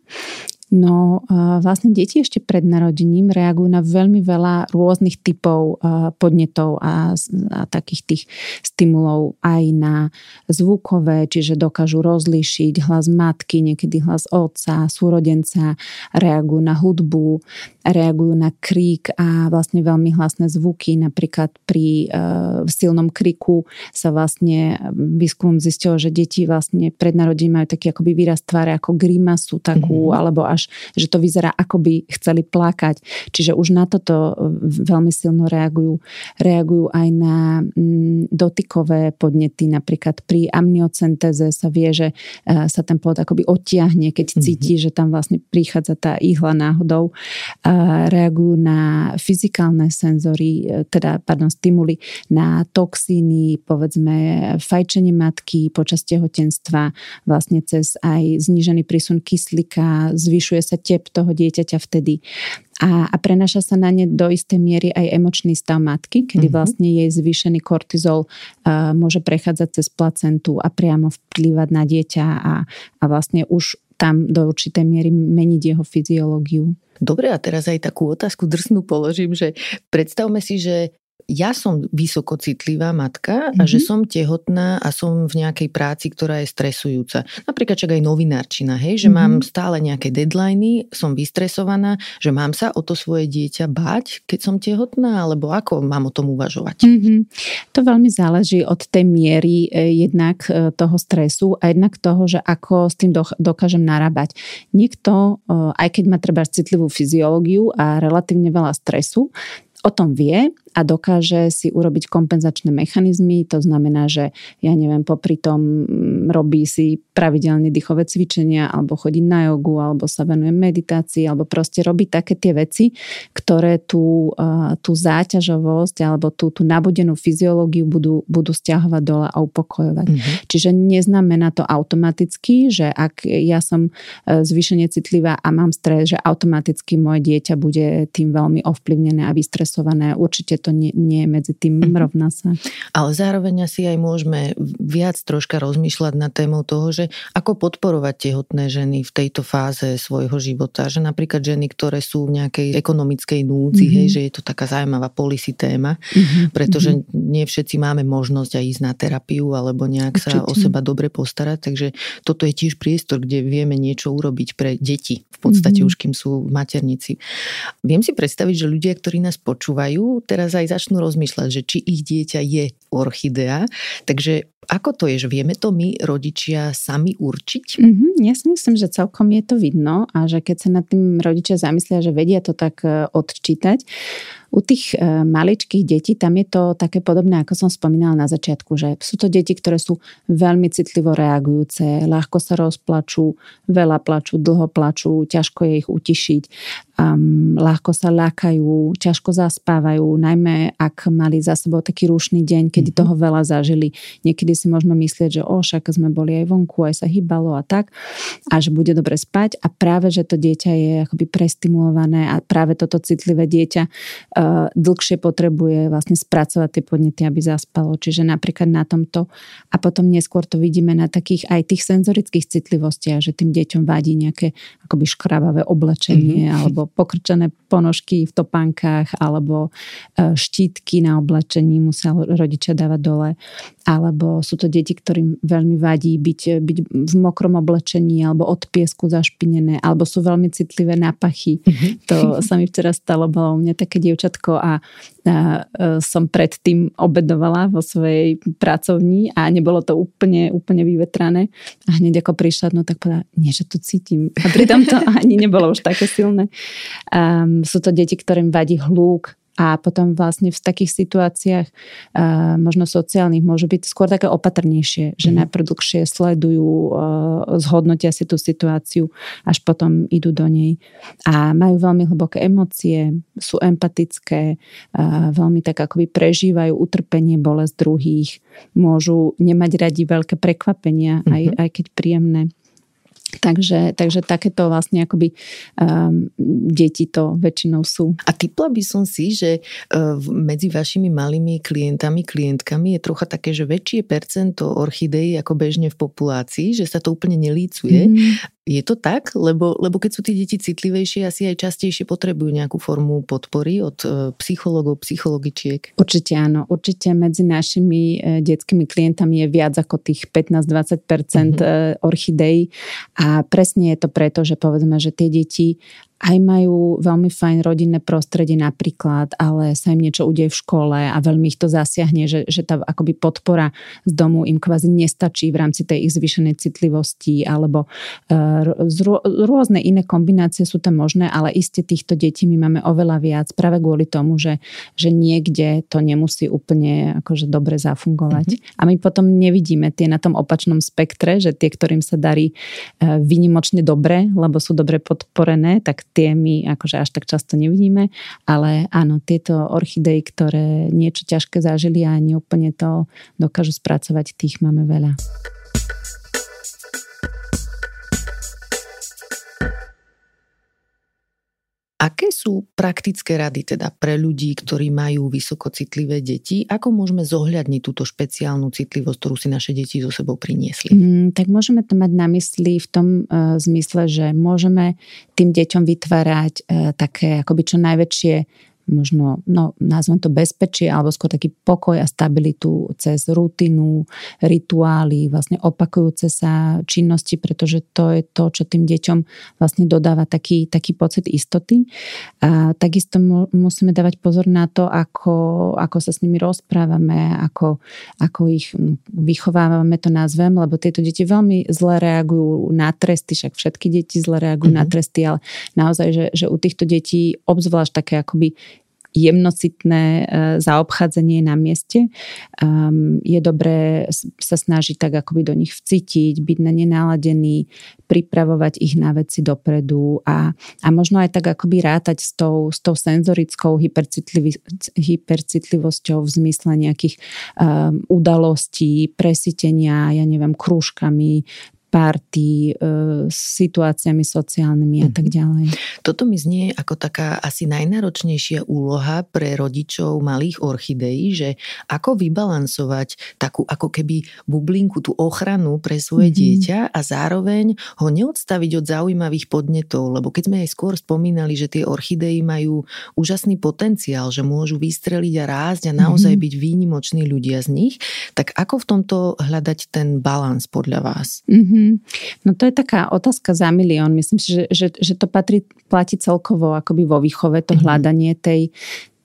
No vlastne deti ešte pred narodením reagujú na veľmi veľa rôznych typov podnetov a, a takých tých stimulov aj na zvukové, čiže dokážu rozlíšiť hlas matky, niekedy hlas otca, súrodenca, reagujú na hudbu, reagujú na krík a vlastne veľmi hlasné zvuky. Napríklad pri uh, silnom kriku sa vlastne výskum zistil, že deti vlastne pred narodením majú taký akoby výraz tváre ako grimasu takú, mm-hmm. alebo až až, že to vyzerá ako by chceli plakať. Čiže už na toto e, veľmi silno reagujú. Reagujú aj na mm, dotykové podnety. Napríklad pri amniocentéze sa vie, že e, sa ten plod akoby odtiahne, keď mm-hmm. cíti, že tam vlastne prichádza tá ihla náhodou. Reagujú na fyzikálne senzory, e, teda, pardon, stimuly, na toxíny, povedzme fajčenie matky počas tehotenstva, vlastne cez aj znížený prísun kyslíka, zvyšujú zvyšuje sa tep toho dieťaťa vtedy. A, a prenaša sa na ne do istej miery aj emočný stav matky, kedy mm-hmm. vlastne jej zvýšený kortizol uh, môže prechádzať cez placentu a priamo vplývať na dieťa a, a vlastne už tam do určitej miery meniť jeho fyziológiu. Dobre, a teraz aj takú otázku drsnú položím, že predstavme si, že ja som vysokocitlivá matka a mm-hmm. že mhm. som tehotná a som v nejakej práci, ktorá je stresujúca. Napríklad čak aj novinárčina, hej, že mm-hmm. mám stále nejaké deadliny, som vystresovaná, že mám sa o to svoje dieťa báť, keď som tehotná, alebo ako mám o tom uvažovať? Mm-hmm. To veľmi záleží od tej miery e, jednak e, toho stresu a jednak toho, že ako s tým dokážem narábať. Niekto, e, aj keď má treba citlivú fyziológiu a relatívne veľa stresu, o tom vie a dokáže si urobiť kompenzačné mechanizmy. To znamená, že ja neviem, popri tom mm, robí si pravidelne dýchové cvičenia alebo chodí na jogu alebo sa venuje meditácii alebo proste robí také tie veci, ktoré tú, tú záťažovosť alebo tú, tú nabudenú fyziológiu budú, budú stiahovať dole a upokojovať. Mm-hmm. Čiže neznamená to automaticky, že ak ja som e, zvýšene citlivá a mám stres, že automaticky moje dieťa bude tým veľmi ovplyvnené a vystresované. Určite to nie, nie je medzi tým mm-hmm. rovná sa. Ale zároveň asi aj môžeme viac troška rozmýšľať na tému toho, že ako podporovať tehotné ženy v tejto fáze svojho života. Že napríklad ženy, ktoré sú v nejakej ekonomickej núdzi, mm-hmm. hej, že je to taká zaujímavá policy téma, mm-hmm. pretože mm-hmm. nie všetci máme možnosť aj ísť na terapiu alebo nejak Určite. sa o seba dobre postarať. Takže toto je tiež priestor, kde vieme niečo urobiť pre deti, v podstate mm-hmm. už kým sú v maternici. Viem si predstaviť, že ľudia, ktorí nás počúvajú, teraz teraz aj začnú rozmýšľať, že či ich dieťa je orchidea. Takže ako to je, že vieme to my, rodičia, sami určiť? Mm-hmm, ja si myslím, že celkom je to vidno a že keď sa nad tým rodičia zamyslia, že vedia to tak e, odčítať, u tých e, maličkých detí tam je to také podobné, ako som spomínala na začiatku, že sú to deti, ktoré sú veľmi citlivo reagujúce, ľahko sa rozplačú, veľa plačú, dlho plačú, ťažko je ich utišiť, um, ľahko sa lákajú, ťažko zaspávajú, najmä ak mali za sebou taký rušný deň, kedy mm-hmm. toho veľa zažili. Niekedy si môžeme myslieť, že o, však sme boli aj vonku, aj sa hýbalo a tak, a že bude dobre spať a práve, že to dieťa je akoby prestimulované a práve toto citlivé dieťa uh, dlhšie potrebuje vlastne spracovať tie podnety, aby zaspalo. Čiže napríklad na tomto a potom neskôr to vidíme na takých aj tých senzorických citlivostiach, že tým deťom vadí nejaké akoby škrabavé oblečenie mm-hmm. alebo pokrčené ponožky v topánkach alebo e, štítky na oblečení musel rodičia dávať dole. Alebo sú to deti, ktorým veľmi vadí byť, byť v mokrom oblečení alebo od piesku zašpinené, alebo sú veľmi citlivé na pachy. Mm-hmm. To sa mi včera stalo, bolo u mňa také dievčatko a, som predtým obedovala vo svojej pracovni a nebolo to úplne, úplne vyvetrané. A hneď ako prišla, no tak povedala, nie, že to cítim. A pritom to *laughs* ani nebolo už také silné. Um, sú to deti, ktorým vadí hluk, a potom vlastne v takých situáciách uh, možno sociálnych môžu byť skôr také opatrnejšie, že mm. najprv dlhšie sledujú, uh, zhodnotia si tú situáciu, až potom idú do nej. A majú veľmi hlboké emócie, sú empatické, uh, veľmi tak akoby prežívajú utrpenie, bolesť druhých, môžu nemať radi veľké prekvapenia, mm-hmm. aj, mhm. aj keď príjemné. Takže, takže takéto vlastne akoby um, deti to väčšinou sú. A typla by som si, že uh, medzi vašimi malými klientami, klientkami je trocha také, že väčšie percento orchideí ako bežne v populácii, že sa to úplne nelícuje. Mm. Je to tak? Lebo, lebo keď sú tí deti citlivejšie, asi aj častejšie potrebujú nejakú formu podpory od uh, psychologov, psychologičiek. Určite áno. Určite medzi našimi uh, detskými klientami je viac ako tých 15-20% mm-hmm. uh, orchideí a presne je to preto, že povedzme, že tie deti aj majú veľmi fajn rodinné prostredie napríklad, ale sa im niečo udeje v škole a veľmi ich to zasiahne, že, že tá akoby podpora z domu im kvázi nestačí v rámci tej ich zvýšenej citlivosti alebo uh, rôzne iné kombinácie sú tam možné, ale iste týchto detí my máme oveľa viac práve kvôli tomu, že, že niekde to nemusí úplne akože dobre zafungovať. Mm-hmm. A my potom nevidíme tie na tom opačnom spektre, že tie, ktorým sa darí uh, vynimočne dobre, lebo sú dobre podporené, tak tie my akože až tak často nevidíme, ale áno, tieto orchidei, ktoré niečo ťažké zažili a neúplne to dokážu spracovať, tých máme veľa. Aké sú praktické rady teda pre ľudí, ktorí majú vysokocitlivé deti? Ako môžeme zohľadniť túto špeciálnu citlivosť, ktorú si naše deti so sebou priniesli? Mm, tak môžeme to mať na mysli v tom uh, zmysle, že môžeme tým deťom vytvárať uh, také akoby čo najväčšie možno, no, nazvem to bezpečie, alebo skôr taký pokoj a stabilitu cez rutinu, rituály, vlastne opakujúce sa činnosti, pretože to je to, čo tým deťom vlastne dodáva taký, taký pocit istoty. A takisto musíme dávať pozor na to, ako, ako sa s nimi rozprávame, ako, ako ich vychovávame, to nazvem, lebo tieto deti veľmi zle reagujú na tresty, však všetky deti zle reagujú mm-hmm. na mhm. tresty, ale naozaj, že, že u týchto detí obzvlášť také akoby jemnocitné e, zaobchádzanie na mieste. Um, je dobré sa snažiť tak akoby do nich vcítiť, byť na nenaladený, pripravovať ich na veci dopredu a, a možno aj tak akoby rátať s tou, s tou senzorickou hypercitlivosťou v zmysle nejakých um, udalostí, presítenia, ja neviem, krúžkami, party, e, situáciami sociálnymi a tak mhm. ďalej. Toto mi znie ako taká asi najnáročnejšia úloha pre rodičov malých orchideí, že ako vybalansovať takú ako keby bublinku, tú ochranu pre svoje mm-hmm. dieťa a zároveň ho neodstaviť od zaujímavých podnetov, lebo keď sme aj skôr spomínali, že tie orchidei majú úžasný potenciál, že môžu vystreliť a rásť a naozaj mm-hmm. byť výnimoční ľudia z nich, tak ako v tomto hľadať ten balans podľa vás? Mm-hmm. Mm-hmm. No to je taká otázka za milión. Myslím si, že, že, že to patrí, platí celkovo akoby vo výchove, to mm-hmm. hľadanie tej,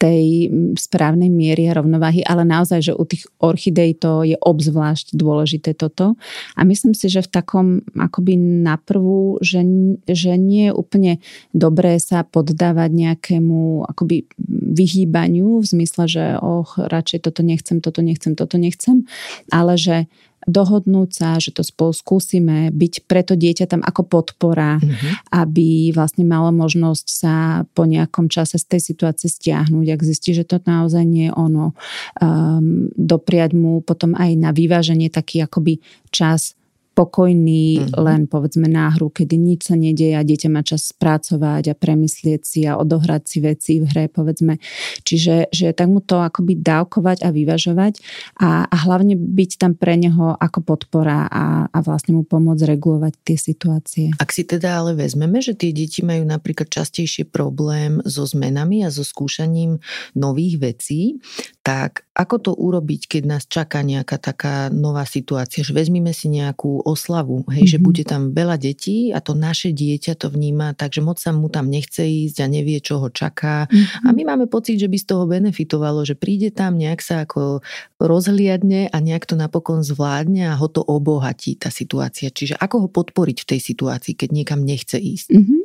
tej správnej miery a rovnováhy, ale naozaj, že u tých orchidej to je obzvlášť dôležité toto. A myslím si, že v takom akoby naprvu, že, že nie je úplne dobré sa poddávať nejakému akoby vyhýbaniu v zmysle, že och, radšej toto nechcem, toto nechcem, toto nechcem, ale že dohodnúť sa, že to spolu skúsime, byť preto dieťa tam ako podpora, mm-hmm. aby vlastne malo možnosť sa po nejakom čase z tej situácie stiahnuť, ak zistí, že to naozaj nie je ono. Um, dopriať mu potom aj na vyváženie taký akoby čas pokojný, uh-huh. len povedzme náhru, kedy nič sa nedieje a dieťa má čas spracovať a premyslieť si a odohrať si veci v hre, povedzme. Čiže že tak mu to akoby dávkovať a vyvažovať a, a hlavne byť tam pre neho ako podpora a, a vlastne mu pomôcť regulovať tie situácie. Ak si teda ale vezmeme, že tie deti majú napríklad častejšie problém so zmenami a so skúšaním nových vecí, tak ako to urobiť, keď nás čaká nejaká taká nová situácia, že vezmime si nejakú oslavu, hej, mm-hmm. že mhm. bude tam veľa detí a to naše dieťa to vníma, takže moc sa mu tam nechce ísť a nevie, čo ho čaká. Mm-hmm. A my máme pocit, že by z toho benefitovalo, že príde tam, nejak sa ako rozhliadne a nejak to napokon zvládne a ho to obohatí, tá situácia. Čiže ako ho podporiť v tej situácii, keď niekam nechce ísť? Mm-hmm.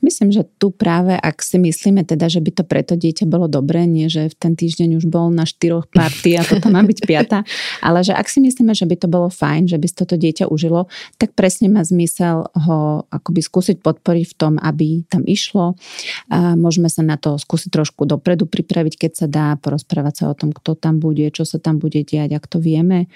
Myslím, že tu práve, ak si myslíme teda, že by to preto dieťa bolo dobré, nie že v ten týždeň už bol na štyroch party a toto má byť piata, *laughs* ale že ak si myslíme, že by to bolo fajn, že by si toto dieťa užilo, tak presne má zmysel ho akoby skúsiť podporiť v tom, aby tam išlo. A môžeme sa na to skúsiť trošku dopredu pripraviť, keď sa dá, porozprávať sa o tom, kto tam bude, čo sa tam bude diať, ak to vieme.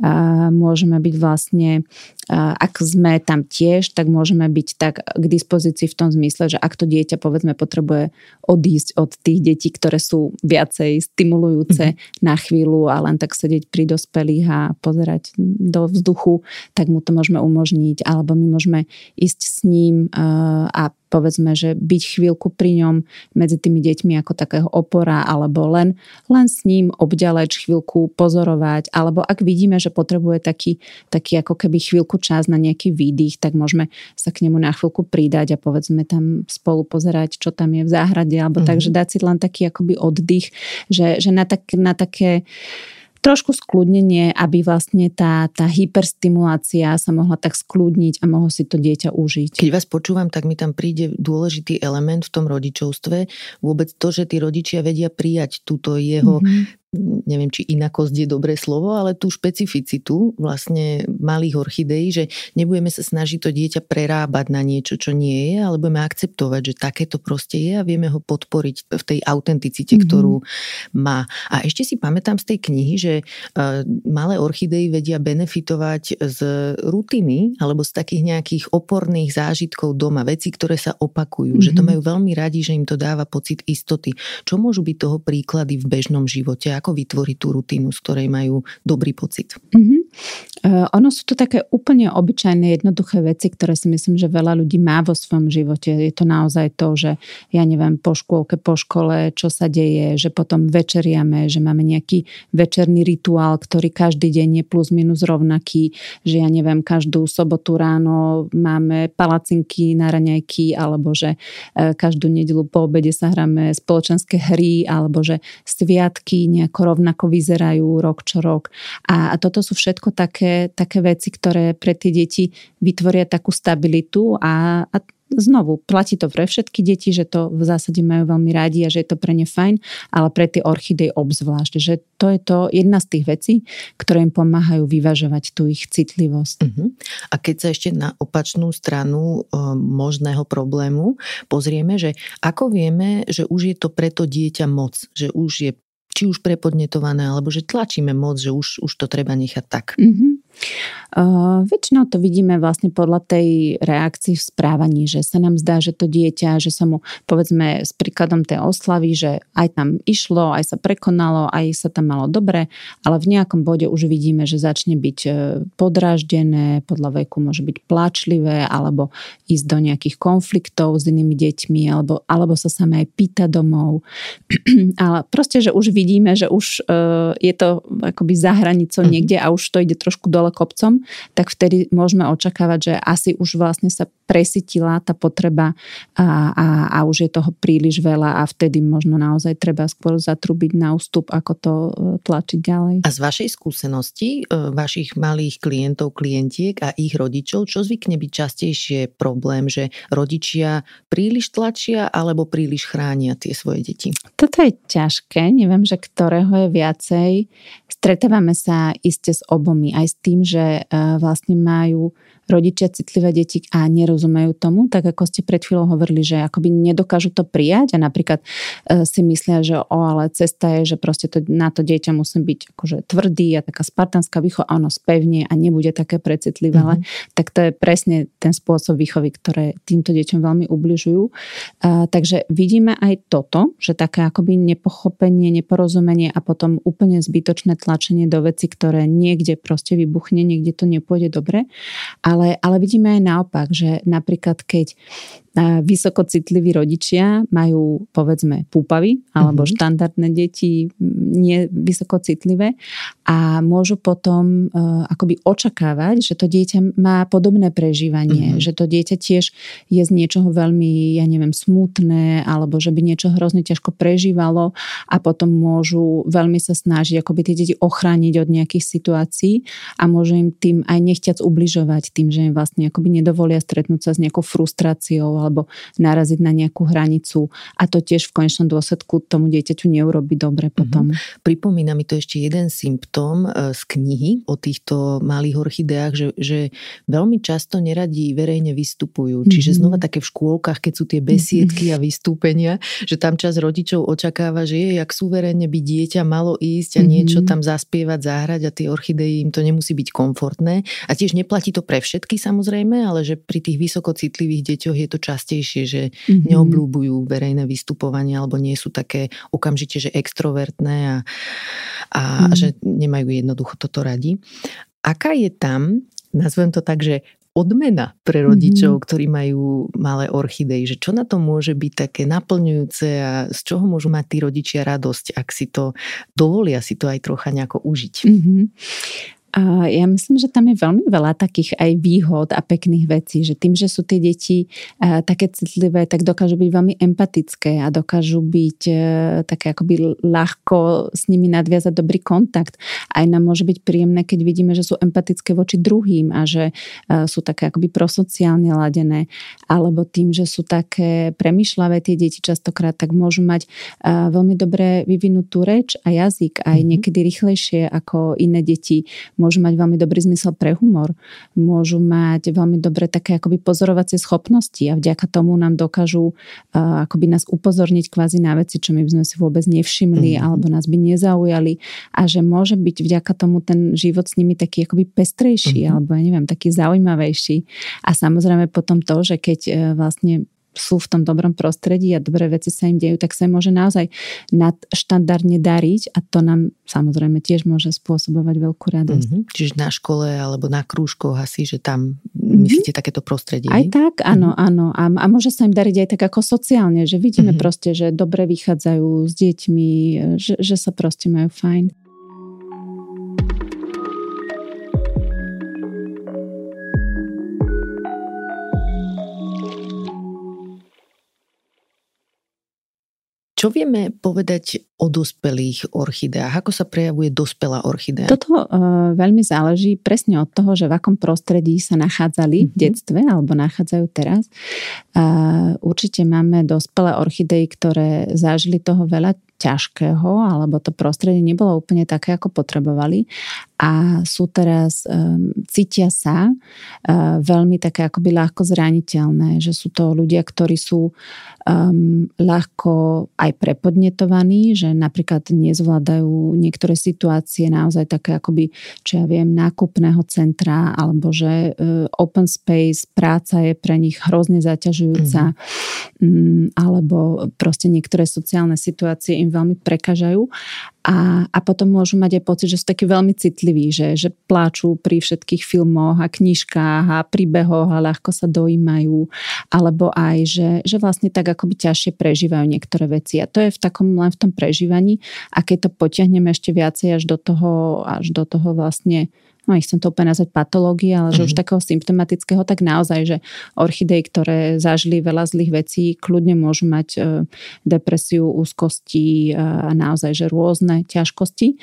A môžeme byť vlastne, ak sme tam tiež, tak môžeme byť tak k dispozícii v tom zmysle, že ak to dieťa povedzme potrebuje odísť od tých detí, ktoré sú viacej stimulujúce mm-hmm. na chvíľu a len tak sedieť pri dospelých a pozerať do vzduchu, tak mu to môžeme umožniť, alebo my môžeme ísť s ním a povedzme, že byť chvíľku pri ňom medzi tými deťmi ako takého opora, alebo len, len s ním obďaleč chvíľku pozorovať, alebo ak vidíme, že potrebuje taký, taký ako keby chvíľku čas na nejaký výdych, tak môžeme sa k nemu na chvíľku pridať a povedzme tam spolu pozerať, čo tam je v záhrade, alebo mm-hmm. takže dať si len taký akoby oddych, že, že na, tak, na také trošku skľudnenie, aby vlastne tá, tá hyperstimulácia sa mohla tak skľudniť a mohlo si to dieťa užiť. Keď vás počúvam, tak mi tam príde dôležitý element v tom rodičovstve. Vôbec to, že tí rodičia vedia prijať túto jeho mm-hmm neviem, či inakosť je dobré slovo, ale tú špecificitu vlastne malých orchideí, že nebudeme sa snažiť to dieťa prerábať na niečo, čo nie je, ale budeme akceptovať, že takéto proste je a vieme ho podporiť v tej autenticite, mm-hmm. ktorú má. A ešte si pamätám z tej knihy, že uh, malé orchidei vedia benefitovať z rutiny alebo z takých nejakých oporných zážitkov doma, veci, ktoré sa opakujú, mm-hmm. že to mhm. majú veľmi radi, že im to dáva pocit istoty. Čo môžu byť toho príklady v bežnom živote? Ako vytvoriť tú rutinu, z ktorej majú dobrý pocit? Mm-hmm. Ono sú to také úplne obyčajné, jednoduché veci, ktoré si myslím, že veľa ľudí má vo svojom živote. Je to naozaj to, že ja neviem, po škôlke, po škole, čo sa deje, že potom večeriame, že máme nejaký večerný rituál, ktorý každý deň je plus minus rovnaký, že ja neviem, každú sobotu ráno máme palacinky na raňajky, alebo že uh, každú nedelu po obede sa hráme spoločenské hry, alebo že sviatky nejako rovnako vyzerajú rok čo rok. A, a toto sú všetko také, také veci, ktoré pre tie deti vytvoria takú stabilitu a, a znovu, platí to pre všetky deti, že to v zásade majú veľmi rádi a že je to pre ne fajn, ale pre tie orchidej obzvlášť, že to je to jedna z tých vecí, ktoré im pomáhajú vyvažovať tú ich citlivosť. Uh-huh. A keď sa ešte na opačnú stranu e, možného problému pozrieme, že ako vieme, že už je to preto dieťa moc, že už je či už prepodnetované, alebo že tlačíme moc, že už, už to treba nechať tak. Mm-hmm. Uh, väčšinou to vidíme vlastne podľa tej reakcii v správaní, že sa nám zdá, že to dieťa, že sa mu povedzme s príkladom tej oslavy, že aj tam išlo, aj sa prekonalo, aj sa tam malo dobre, ale v nejakom bode už vidíme, že začne byť e, podráždené, podľa veku môže byť plačlivé, alebo ísť do nejakých konfliktov s inými deťmi, alebo, alebo sa samé aj pýta domov. *clears throat* ale proste, že už vidíme, že už uh, je to akoby za hranicou mm. niekde a už to ide trošku dole kopcom, tak vtedy môžeme očakávať, že asi už vlastne sa presytila tá potreba a, a, a už je toho príliš veľa a vtedy možno naozaj treba skôr zatrubiť na ústup, ako to e, tlačiť ďalej. A z vašej skúsenosti, e, vašich malých klientov, klientiek a ich rodičov, čo zvykne byť častejšie problém, že rodičia príliš tlačia alebo príliš chránia tie svoje deti? Toto je ťažké, neviem, že ktorého je viacej. Stretávame sa iste s obomi, aj s tým, že e, vlastne majú rodičia citlivé deti a nerozumejú tomu, tak ako ste pred chvíľou hovorili, že akoby nedokážu to prijať a napríklad e, si myslia, že o, ale cesta je, že proste to, na to dieťa musí byť akože tvrdý a taká spartanská výchova ono spevne a nebude také precitlivé, mm-hmm. tak to je presne ten spôsob výchovy, ktoré týmto deťom veľmi ubližujú. A, takže vidíme aj toto, že také akoby nepochopenie, neporozumenie a potom úplne zbytočné tlačenie do veci, ktoré niekde proste vybuchne, niekde to nepôjde dobre. Ale, ale vidíme aj naopak, že napríklad keď vysokocitliví rodičia majú povedzme púpavy alebo mm-hmm. štandardné deti nie vysokocitlivé a môžu potom uh, akoby očakávať, že to dieťa má podobné prežívanie, mm-hmm. že to dieťa tiež je z niečoho veľmi, ja neviem, smutné alebo že by niečo hrozne ťažko prežívalo a potom môžu veľmi sa snažiť akoby tie deti ochrániť od nejakých situácií a môžu im tým aj nechťac ubližovať tým, že im vlastne akoby nedovolia stretnúť sa s nejakou frustráciou alebo naraziť na nejakú hranicu a to tiež v konečnom dôsledku tomu dieťaťu neurobi dobre mhm. potom. Mm-hmm. Pripomína mi to ešte jeden symptóm e, z knihy o týchto malých orchideách, že, že veľmi často neradí verejne vystupujú. Mm-hmm. Čiže mhm. znova také v škôlkach, keď sú tie besiedky mm-hmm. a vystúpenia, že tam čas rodičov očakáva, že je, jak suverénne by dieťa malo ísť a mm-hmm. niečo tam zaspievať, zahrať a tie orchidei im to nemusí byť komfortné. A tiež neplatí to pre všetky samozrejme, ale že pri tých vysokocitlivých deťoch je to čas častejšie, že mm-hmm. neoblúbujú verejné vystupovanie alebo nie sú také okamžite, že extrovertné a, a mm-hmm. že nemajú jednoducho toto radi. Aká je tam, nazvem to tak, že odmena pre rodičov, mm-hmm. ktorí majú malé orchidej, že čo na to môže byť také naplňujúce a z čoho môžu mať tí rodičia radosť, ak si to dovolia si to aj trocha nejako užiť. Mm-hmm. A ja myslím, že tam je veľmi veľa takých aj výhod a pekných vecí, že tým, že sú tie deti uh, také citlivé, tak dokážu byť veľmi empatické a dokážu byť uh, také akoby ľahko s nimi nadviazať dobrý kontakt. Aj nám môže byť príjemné, keď vidíme, že sú empatické voči druhým a že uh, sú také akoby prosociálne ladené. Alebo tým, že sú také premyšľavé tie deti častokrát, tak môžu mať veľmi dobre vyvinutú reč a jazyk aj mm-hmm. niekedy rýchlejšie ako iné deti môžu mať veľmi dobrý zmysel pre humor, môžu mať veľmi dobré také akoby pozorovacie schopnosti a vďaka tomu nám dokážu uh, akoby nás upozorniť kvázi na veci, čo my by sme si vôbec nevšimli mm-hmm. alebo nás by nezaujali a že môže byť vďaka tomu ten život s nimi taký akoby pestrejší mm-hmm. alebo ja neviem, taký zaujímavejší. A samozrejme potom to, že keď uh, vlastne sú v tom dobrom prostredí a dobré veci sa im dejú, tak sa im môže naozaj nadštandardne dariť a to nám samozrejme tiež môže spôsobovať veľkú radosť. Mm-hmm. Čiže na škole alebo na krúžkoch asi, že tam mm-hmm. myslíte takéto prostredie? Aj tak, áno, mm-hmm. áno. A, a môže sa im dariť aj tak ako sociálne, že vidíme mm-hmm. proste, že dobre vychádzajú s deťmi, že, že sa proste majú fajn. Čo vieme povedať o dospelých orchideách? Ako sa prejavuje dospelá orchidea? Toto uh, veľmi záleží presne od toho, že v akom prostredí sa nachádzali mm-hmm. v mhm. detstve alebo nachádzajú teraz. Uh, určite máme dospelé orchidei, ktoré zažili toho veľa ťažkého, alebo to prostredie nebolo úplne také, ako potrebovali a sú teraz, um, cítia sa uh, veľmi také akoby ľahko zraniteľné, že sú to ľudia, ktorí sú um, ľahko aj prepodnetovaní, že napríklad nezvládajú niektoré situácie naozaj také akoby, čo ja viem, nákupného centra, alebo že uh, open space, práca je pre nich hrozne zaťažujúca, mm-hmm. um, alebo proste niektoré sociálne situácie im veľmi prekažajú a, a potom môžu mať aj pocit, že sú takí veľmi citliví, že, že pláču pri všetkých filmoch a knižkách a príbehoch a ľahko sa dojímajú, alebo aj, že, že vlastne tak akoby ťažšie prežívajú niektoré veci. A to je v takom len v tom prežívaní a keď to potiahneme ešte viacej až do toho, až do toho vlastne no nechcem to úplne nazvať patológie, ale že mm-hmm. už mhm. takého symptomatického, tak naozaj, že orchidej, ktoré zažili veľa zlých vecí, kľudne môžu mať e, depresiu, úzkosti e, a naozaj, že rôzne ťažkosti.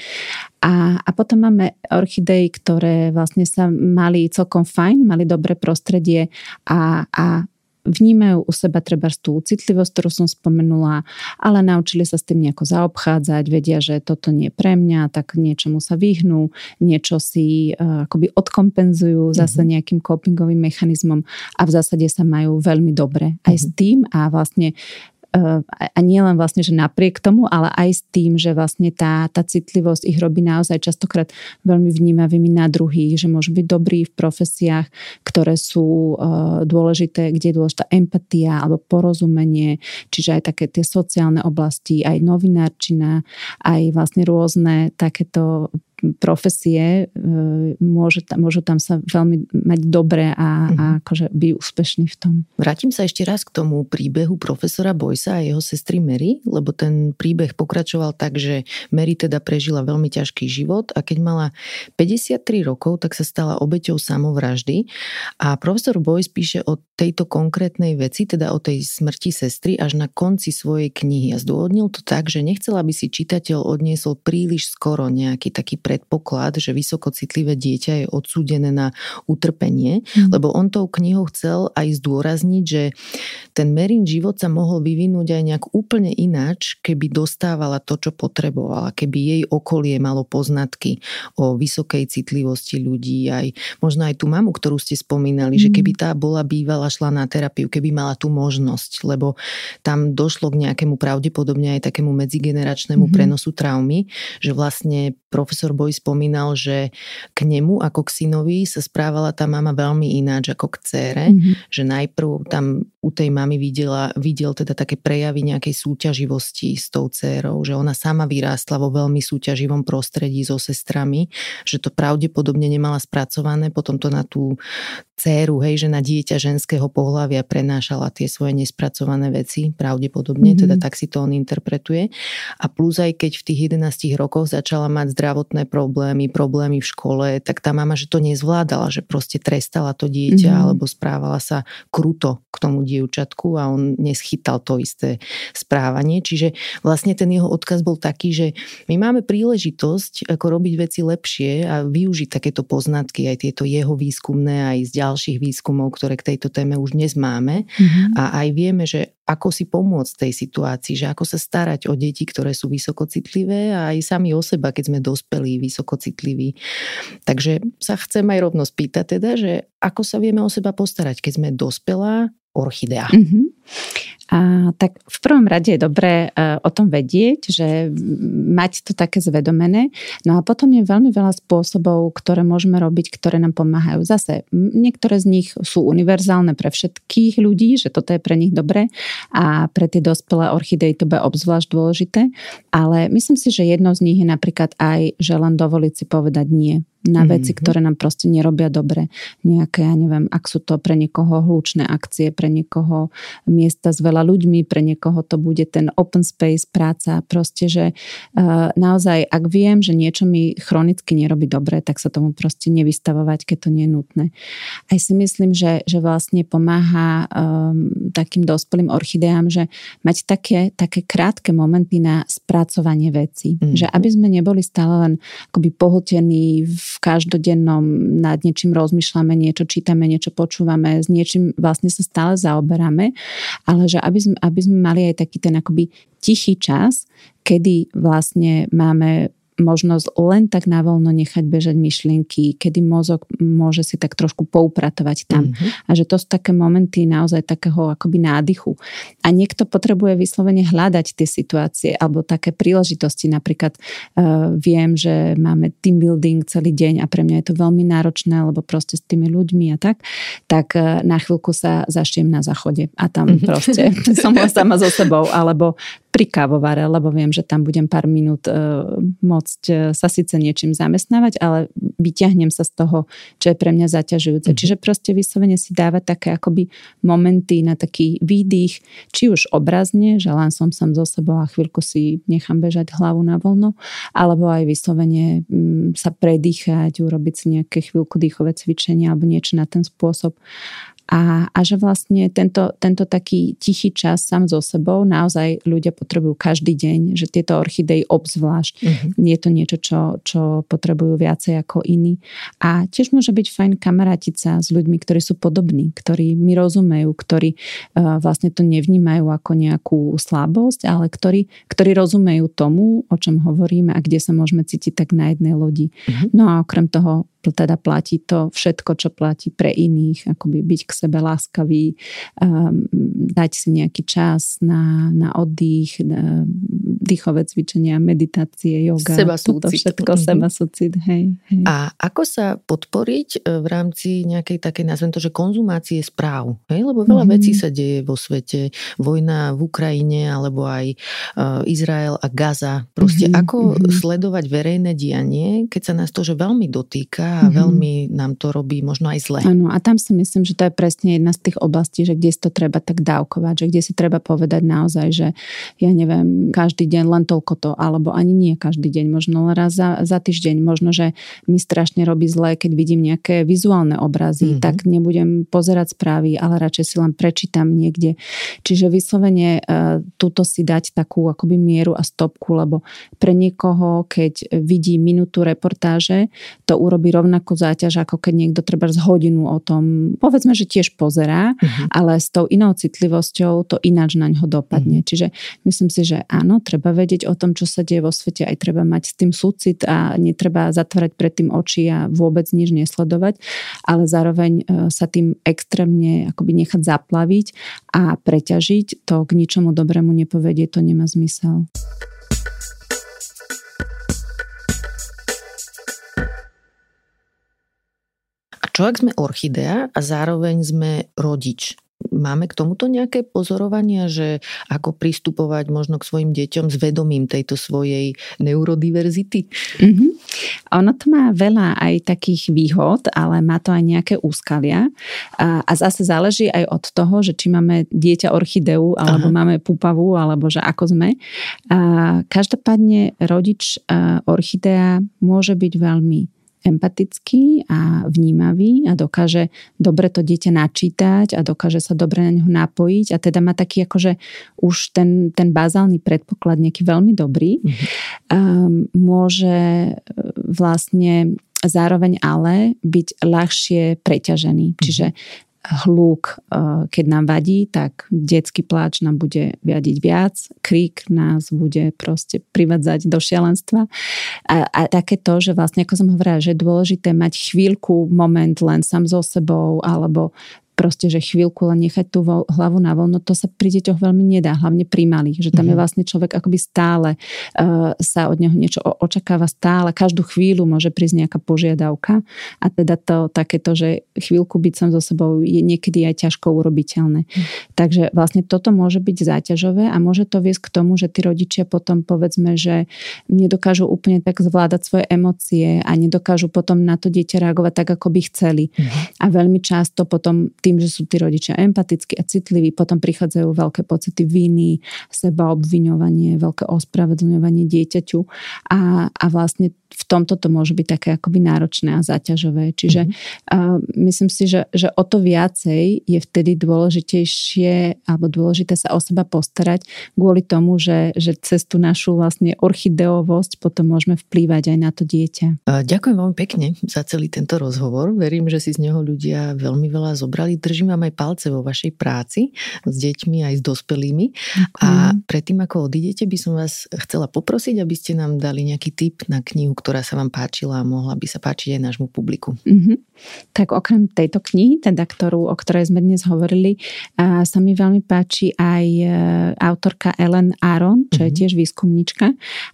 A, a potom máme orchidej, ktoré vlastne sa mali celkom fajn, mali dobré prostredie a, a vnímajú u seba treba tú citlivosť, ktorú som spomenula, ale naučili sa s tým nejako zaobchádzať, vedia, že toto nie je pre mňa, tak niečomu sa vyhnú, niečo si uh, akoby odkompenzujú zase mm-hmm. nejakým copingovým mechanizmom a v zásade sa majú veľmi dobre aj mm-hmm. s tým a vlastne a nie len vlastne, že napriek tomu, ale aj s tým, že vlastne tá, tá citlivosť ich robí naozaj častokrát veľmi vnímavými na druhých, že môžu byť dobrí v profesiách, ktoré sú uh, dôležité, kde je dôležitá empatia alebo porozumenie, čiže aj také tie sociálne oblasti, aj novinárčina, aj vlastne rôzne takéto profesie e, môže, môžu tam sa veľmi mať dobre a, mm-hmm. a akože byť úspešní v tom. Vrátim sa ešte raz k tomu príbehu profesora Boysa a jeho sestry Mary, lebo ten príbeh pokračoval tak, že Mary teda prežila veľmi ťažký život a keď mala 53 rokov, tak sa stala obeťou samovraždy a profesor Boyce píše o tejto konkrétnej veci, teda o tej smrti sestry až na konci svojej knihy a zdôvodnil to tak, že nechcela by si čitateľ odniesol príliš skoro nejaký taký pre predpoklad, že vysokocitlivé dieťa je odsúdené na utrpenie, mm. lebo on tou knihou chcel aj zdôrazniť, že ten Merin život sa mohol vyvinúť aj nejak úplne ináč, keby dostávala to, čo potrebovala, keby jej okolie malo poznatky o vysokej citlivosti ľudí, aj možno aj tú mamu, ktorú ste spomínali, mm. že keby tá bola bývala, šla na terapiu, keby mala tú možnosť, lebo tam došlo k nejakému pravdepodobne aj takému medzigeneračnému mm. prenosu traumy, že vlastne profesor Boj spomínal, že k nemu ako k synovi sa správala tá mama veľmi ináč ako k cére, mm-hmm. že najprv tam u tej mamy videla, videl teda také prejavy nejakej súťaživosti s tou cérou, že ona sama vyrástla vo veľmi súťaživom prostredí so sestrami, že to pravdepodobne nemala spracované, potom to na tú céru, hej, že na dieťa ženského pohľavia prenášala tie svoje nespracované veci, pravdepodobne, mm-hmm. teda tak si to on interpretuje. A plus aj keď v tých 11 rokoch začala mať zdravotné problémy, problémy v škole, tak tá mama, že to nezvládala, že proste trestala to dieťa mm-hmm. alebo správala sa kruto k tomu dievčatku a on neschytal to isté správanie. Čiže vlastne ten jeho odkaz bol taký, že my máme príležitosť ako robiť veci lepšie a využiť takéto poznatky, aj tieto jeho výskumné, aj z ďalších výskumov, ktoré k tejto téme už dnes máme. Mm-hmm. A aj vieme, že ako si pomôcť tej situácii, že ako sa starať o deti, ktoré sú vysokocitlivé a aj sami o seba, keď sme dospelí, vysokocitliví. Takže sa chcem aj rovno spýtať teda, že ako sa vieme o seba postarať, keď sme dospelá orchidea. Mm-hmm. A, tak v prvom rade je dobré uh, o tom vedieť, že mať to také zvedomené. No a potom je veľmi veľa spôsobov, ktoré môžeme robiť, ktoré nám pomáhajú. Zase niektoré z nich sú univerzálne pre všetkých ľudí, že toto je pre nich dobré a pre tie dospelé orchidei to bude obzvlášť dôležité. Ale myslím si, že jedno z nich je napríklad aj, že len dovoliť si povedať nie na veci, mm-hmm. ktoré nám proste nerobia dobre. Nejaké, ja neviem, ak sú to pre niekoho hlučné akcie, pre niekoho miesta s veľa ľuďmi, pre niekoho to bude ten open space, práca. Proste, že uh, naozaj, ak viem, že niečo mi chronicky nerobí dobre, tak sa tomu proste nevystavovať, keď to nie je nutné. Aj si myslím, že, že vlastne pomáha um, takým dospelým orchideám, že mať také, také krátke momenty na spracovanie veci. Mm-hmm. Že aby sme neboli stále len akoby pohltení v v každodennom nad niečím rozmýšľame, niečo čítame, niečo počúvame, s niečím vlastne sa stále zaoberáme, ale že aby sme, aby sme mali aj taký ten akoby tichý čas, kedy vlastne máme možnosť len tak navoľno nechať bežať myšlienky, kedy mozog môže si tak trošku poupratovať tam. Mm-hmm. A že to sú také momenty naozaj takého akoby nádychu. A niekto potrebuje vyslovene hľadať tie situácie alebo také príležitosti. Napríklad uh, viem, že máme team building celý deň a pre mňa je to veľmi náročné, lebo proste s tými ľuďmi a tak, tak uh, na chvíľku sa zašiem na záchode a tam mm-hmm. proste *laughs* som sama so sebou, alebo pri kávovare, lebo viem, že tam budem pár minút uh, môcť uh, sa síce niečím zamestnávať, ale vyťahnem sa z toho, čo je pre mňa zaťažujúce. Mm. Čiže proste vyslovene si dávať také akoby momenty na taký výdych, či už obrazne, že len som sam so sebou a chvíľku si nechám bežať hlavu na voľno, alebo aj vyslovene um, sa predýchať, urobiť si nejaké chvíľku dýchové cvičenia alebo niečo na ten spôsob A, a že vlastne tento, tento taký tichý čas sám so sebou naozaj ľudia potrebujú každý deň, že tieto orchidei obzvlášť. Uh-huh. Je to niečo, čo, čo potrebujú viacej ako iní. A tiež môže byť fajn kamarátiť sa s ľuďmi, ktorí sú podobní, ktorí mi rozumejú, ktorí uh, vlastne to nevnímajú ako nejakú slabosť, ale ktorí, ktorí rozumejú tomu, o čom hovoríme a kde sa môžeme cítiť tak na jednej lodi. Uh-huh. No a okrem toho teda platí to všetko, čo platí pre iných, akoby byť k sebe láskavý, um, dať si nejaký čas na, na oddych, na dýchové cvičenia, meditácie, yoga. Seba súcit. všetko, mm-hmm. seba súcit, hej, hej. A ako sa podporiť e, v rámci nejakej takej, nazvem to, že konzumácie správ? Hej? Lebo veľa mm-hmm. vecí sa deje vo svete. Vojna v Ukrajine, alebo aj uh, Izrael a Gaza. Proste mm-hmm. ako mm-hmm. sledovať verejné dianie, keď sa nás to že veľmi dotýka a mm-hmm. veľmi nám to robí možno aj zle. Áno, a tam si myslím, že to je presne jedna z tých oblastí, že kde si to treba tak dávkovať, že kde si treba povedať naozaj, že ja neviem, každý deň len toľko to, alebo ani nie každý deň, možno len raz za, za týždeň, možno, že mi strašne robí zle, keď vidím nejaké vizuálne obrazy, mm-hmm. tak nebudem pozerať správy, ale radšej si len prečítam niekde. Čiže vyslovene uh, túto si dať takú akoby mieru a stopku, lebo pre niekoho, keď vidí minútu reportáže, to urobí rovnakú záťaž, ako keď niekto treba z hodinu o tom, povedzme, že tiež pozerá, uh-huh. ale s tou inou citlivosťou to ináč na ňo dopadne. Uh-huh. Čiže myslím si, že áno, treba vedieť o tom, čo sa deje vo svete, aj treba mať s tým súcit a netreba zatvárať pred tým oči a vôbec nič nesledovať, ale zároveň e, sa tým extrémne akoby nechať zaplaviť a preťažiť, to k ničomu dobrému nepovedie, to nemá zmysel. Čo ak sme orchidea a zároveň sme rodič? Máme k tomuto nejaké pozorovania, že ako pristupovať možno k svojim deťom s vedomím tejto svojej neurodiverzity? Mm-hmm. Ono to má veľa aj takých výhod, ale má to aj nejaké úskalia. A, a zase záleží aj od toho, že či máme dieťa orchideu, alebo Aha. máme pupavu, alebo že ako sme. A, každopádne rodič orchidea môže byť veľmi empatický a vnímavý a dokáže dobre to dieťa načítať a dokáže sa dobre na neho napojiť a teda má taký akože už ten, ten bazálny predpoklad nejaký veľmi dobrý. Mm-hmm. Um, môže e, vlastne zároveň ale byť ľahšie preťažený. Mm-hmm. Čiže hluk, eh, keď nám vadí, tak detský pláč nám bude viadiť viac, krík nás bude proste privádzať do šialenstva. A, a také to, že vlastne, ako som hovorila, že je dôležité mať chvíľku, moment len sám so sebou, alebo proste, že chvíľku len nechať tú hlavu na voľno, to sa pri deťoch veľmi nedá, hlavne pri malých, že tam mm-hmm. je mhm. vlastne človek akoby stále uh, sa od neho niečo očakáva stále, každú chvíľu môže prísť nejaká požiadavka a teda to takéto, že chvíľku byť sám so sebou je niekedy aj ťažko urobiteľné. Mm. Takže vlastne toto môže byť záťažové a môže to viesť k tomu, že tí rodičia potom povedzme, že nedokážu úplne tak zvládať svoje emócie a nedokážu potom na to dieťa reagovať tak, ako by chceli. Mm-hmm. A veľmi často potom tým, že sú tí rodičia empatickí a citliví, potom prichádzajú veľké pocity viny, seba obviňovanie, veľké ospravedlňovanie dieťaťu. A, a vlastne v tomto to môže byť také akoby náročné a záťažové. Čiže mm-hmm. uh, myslím si, že, že o to viacej je vtedy dôležitejšie alebo dôležité sa o seba postarať kvôli tomu, že, že cez tú našu vlastne orchideovosť potom môžeme vplývať aj na to dieťa. Ďakujem veľmi pekne za celý tento rozhovor. Verím, že si z neho ľudia veľmi veľa zobrali držím vám aj palce vo vašej práci s deťmi aj s dospelými. Ďakujem. A predtým, ako odídete, by som vás chcela poprosiť, aby ste nám dali nejaký tip na knihu, ktorá sa vám páčila a mohla by sa páčiť aj nášmu publiku. Mm-hmm. Tak okrem tejto knihy, teda ktorú, o ktorej sme dnes hovorili, a sa mi veľmi páči aj e, autorka Ellen Aron, čo mm-hmm. je mhm. tiež výskumnička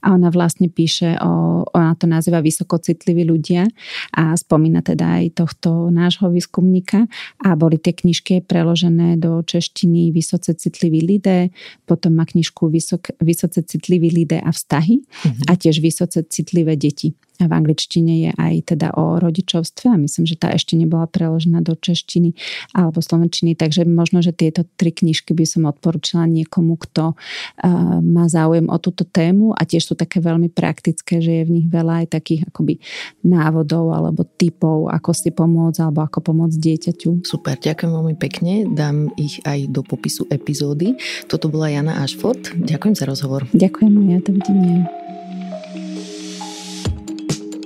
a ona vlastne píše o, ona to nazýva vysokocitliví ľudia a spomína teda aj tohto nášho výskumníka a boli tie knižky preložené do češtiny Vysoce citliví lidé, potom má knižku Vysok, Vysoce citliví lidé a vztahy mm-hmm. a tiež Vysoce citlivé deti. A v angličtine je aj teda o rodičovstve a myslím, že tá ešte nebola preložená do češtiny alebo slovenčiny, takže možno, že tieto tri knižky by som odporúčala niekomu, kto uh, má záujem o túto tému a tiež sú také veľmi praktické, že je v nich veľa aj takých akoby návodov alebo typov, ako si pomôcť alebo ako pomôcť dieťaťu. Super, ďakujem veľmi pekne, dám ich aj do popisu epizódy. Toto bola Jana Ashford, ďakujem za rozhovor. Ďakujem, ja dovidenia.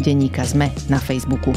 Denníka Sme na Facebooku.